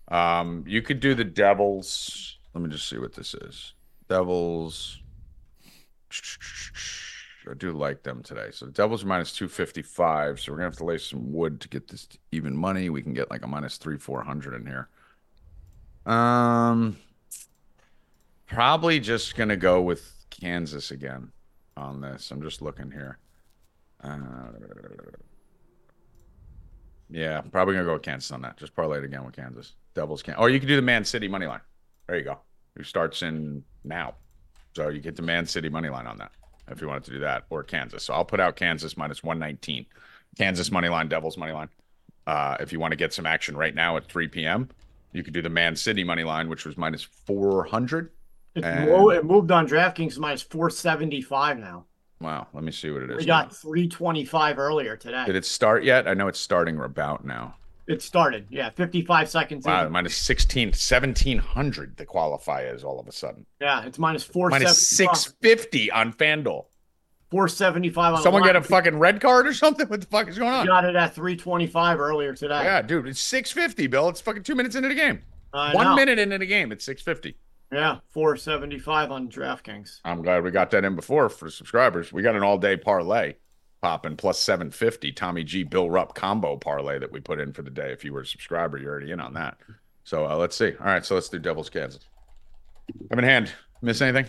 Speaker 3: Um, you could do the Devils. Let me just see what this is. Devils. I do like them today. So the Devils are minus 255. So we're gonna have to lay some wood to get this even money. We can get like a minus three, four hundred in here. Um probably just gonna go with Kansas again on this. I'm just looking here. Uh, yeah, probably gonna go with Kansas on that. Just parlay it again with Kansas. Devils can, or you could do the Man City money line. There you go. Who starts in now? So you get the Man City money line on that. if you wanted to do that, or Kansas. So I'll put out Kansas minus 119. Kansas money line, Devils money line. Uh, if you want to get some action right now at 3 p.m., you could do the Man City money line, which was minus 400.
Speaker 1: It,
Speaker 3: And-
Speaker 1: it moved on DraftKings minus 475 now.
Speaker 3: Wow, let me see what it is.
Speaker 1: We
Speaker 3: now.
Speaker 1: got 325 earlier today.
Speaker 3: Did it start yet? I know it's starting or about now.
Speaker 1: It started. Yeah, 55 seconds.
Speaker 3: Wow,
Speaker 1: in.
Speaker 3: minus 16, 1700 the qualifier is all of a sudden.
Speaker 1: Yeah, it's minus
Speaker 3: Minus
Speaker 1: 475.
Speaker 3: 650 on FanDuel.
Speaker 1: 475 on
Speaker 3: Someone get a fucking red card or something? What the fuck is going on?
Speaker 1: got it at 325 earlier today.
Speaker 3: Yeah, dude, it's 650, Bill. It's fucking two minutes into the game.
Speaker 1: I
Speaker 3: One
Speaker 1: know.
Speaker 3: minute into the game, it's 650.
Speaker 1: Yeah, 475 on DraftKings.
Speaker 3: I'm glad we got that in before for subscribers. We got an all day parlay popping plus 750 Tommy G Bill Rupp combo parlay that we put in for the day. If you were a subscriber, you're already in on that. So uh, let's see. All right, so let's do Devils Kansas. Evan Hand, miss anything?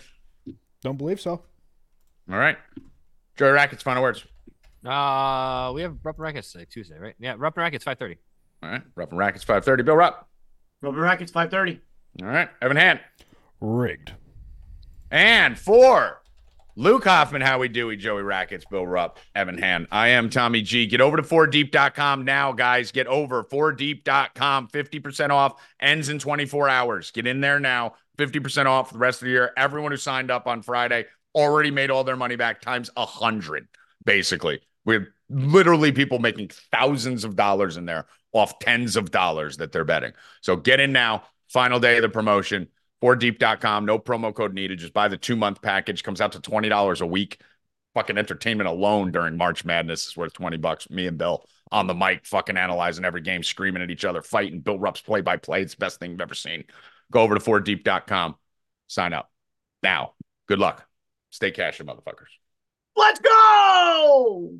Speaker 4: Don't believe so.
Speaker 3: All right. Joey Rackets, final words.
Speaker 2: Uh, we have Rupp and Rackets today, Tuesday, right? Yeah, Rupp and Rackets, five thirty.
Speaker 3: All right. Rupp and Rackets, 530. Bill Rupp.
Speaker 1: Rubber Rackets 530.
Speaker 3: All right. Evan Hand.
Speaker 4: Rigged.
Speaker 3: And for Luke Hoffman, Howie Dewey, Joey Rackets, Bill Rupp, Evan Hand. I am Tommy G. Get over to 4deep.com now, guys. Get over 4deep.com. 50% off ends in 24 hours. Get in there now. 50% off for the rest of the year. Everyone who signed up on Friday already made all their money back times a hundred, basically. We're literally people making thousands of dollars in there off tens of dollars that they're betting. So get in now. Final day of the promotion. 4deep.com. No promo code needed. Just buy the two month package. Comes out to $20 a week. Fucking entertainment alone during March Madness is worth 20 bucks. Me and Bill on the mic, fucking analyzing every game, screaming at each other, fighting. Bill Rupp's play by play. It's the best thing you've ever seen. Go over to 4deep.com. Sign up now. Good luck. Stay cashing, motherfuckers.
Speaker 1: Let's go!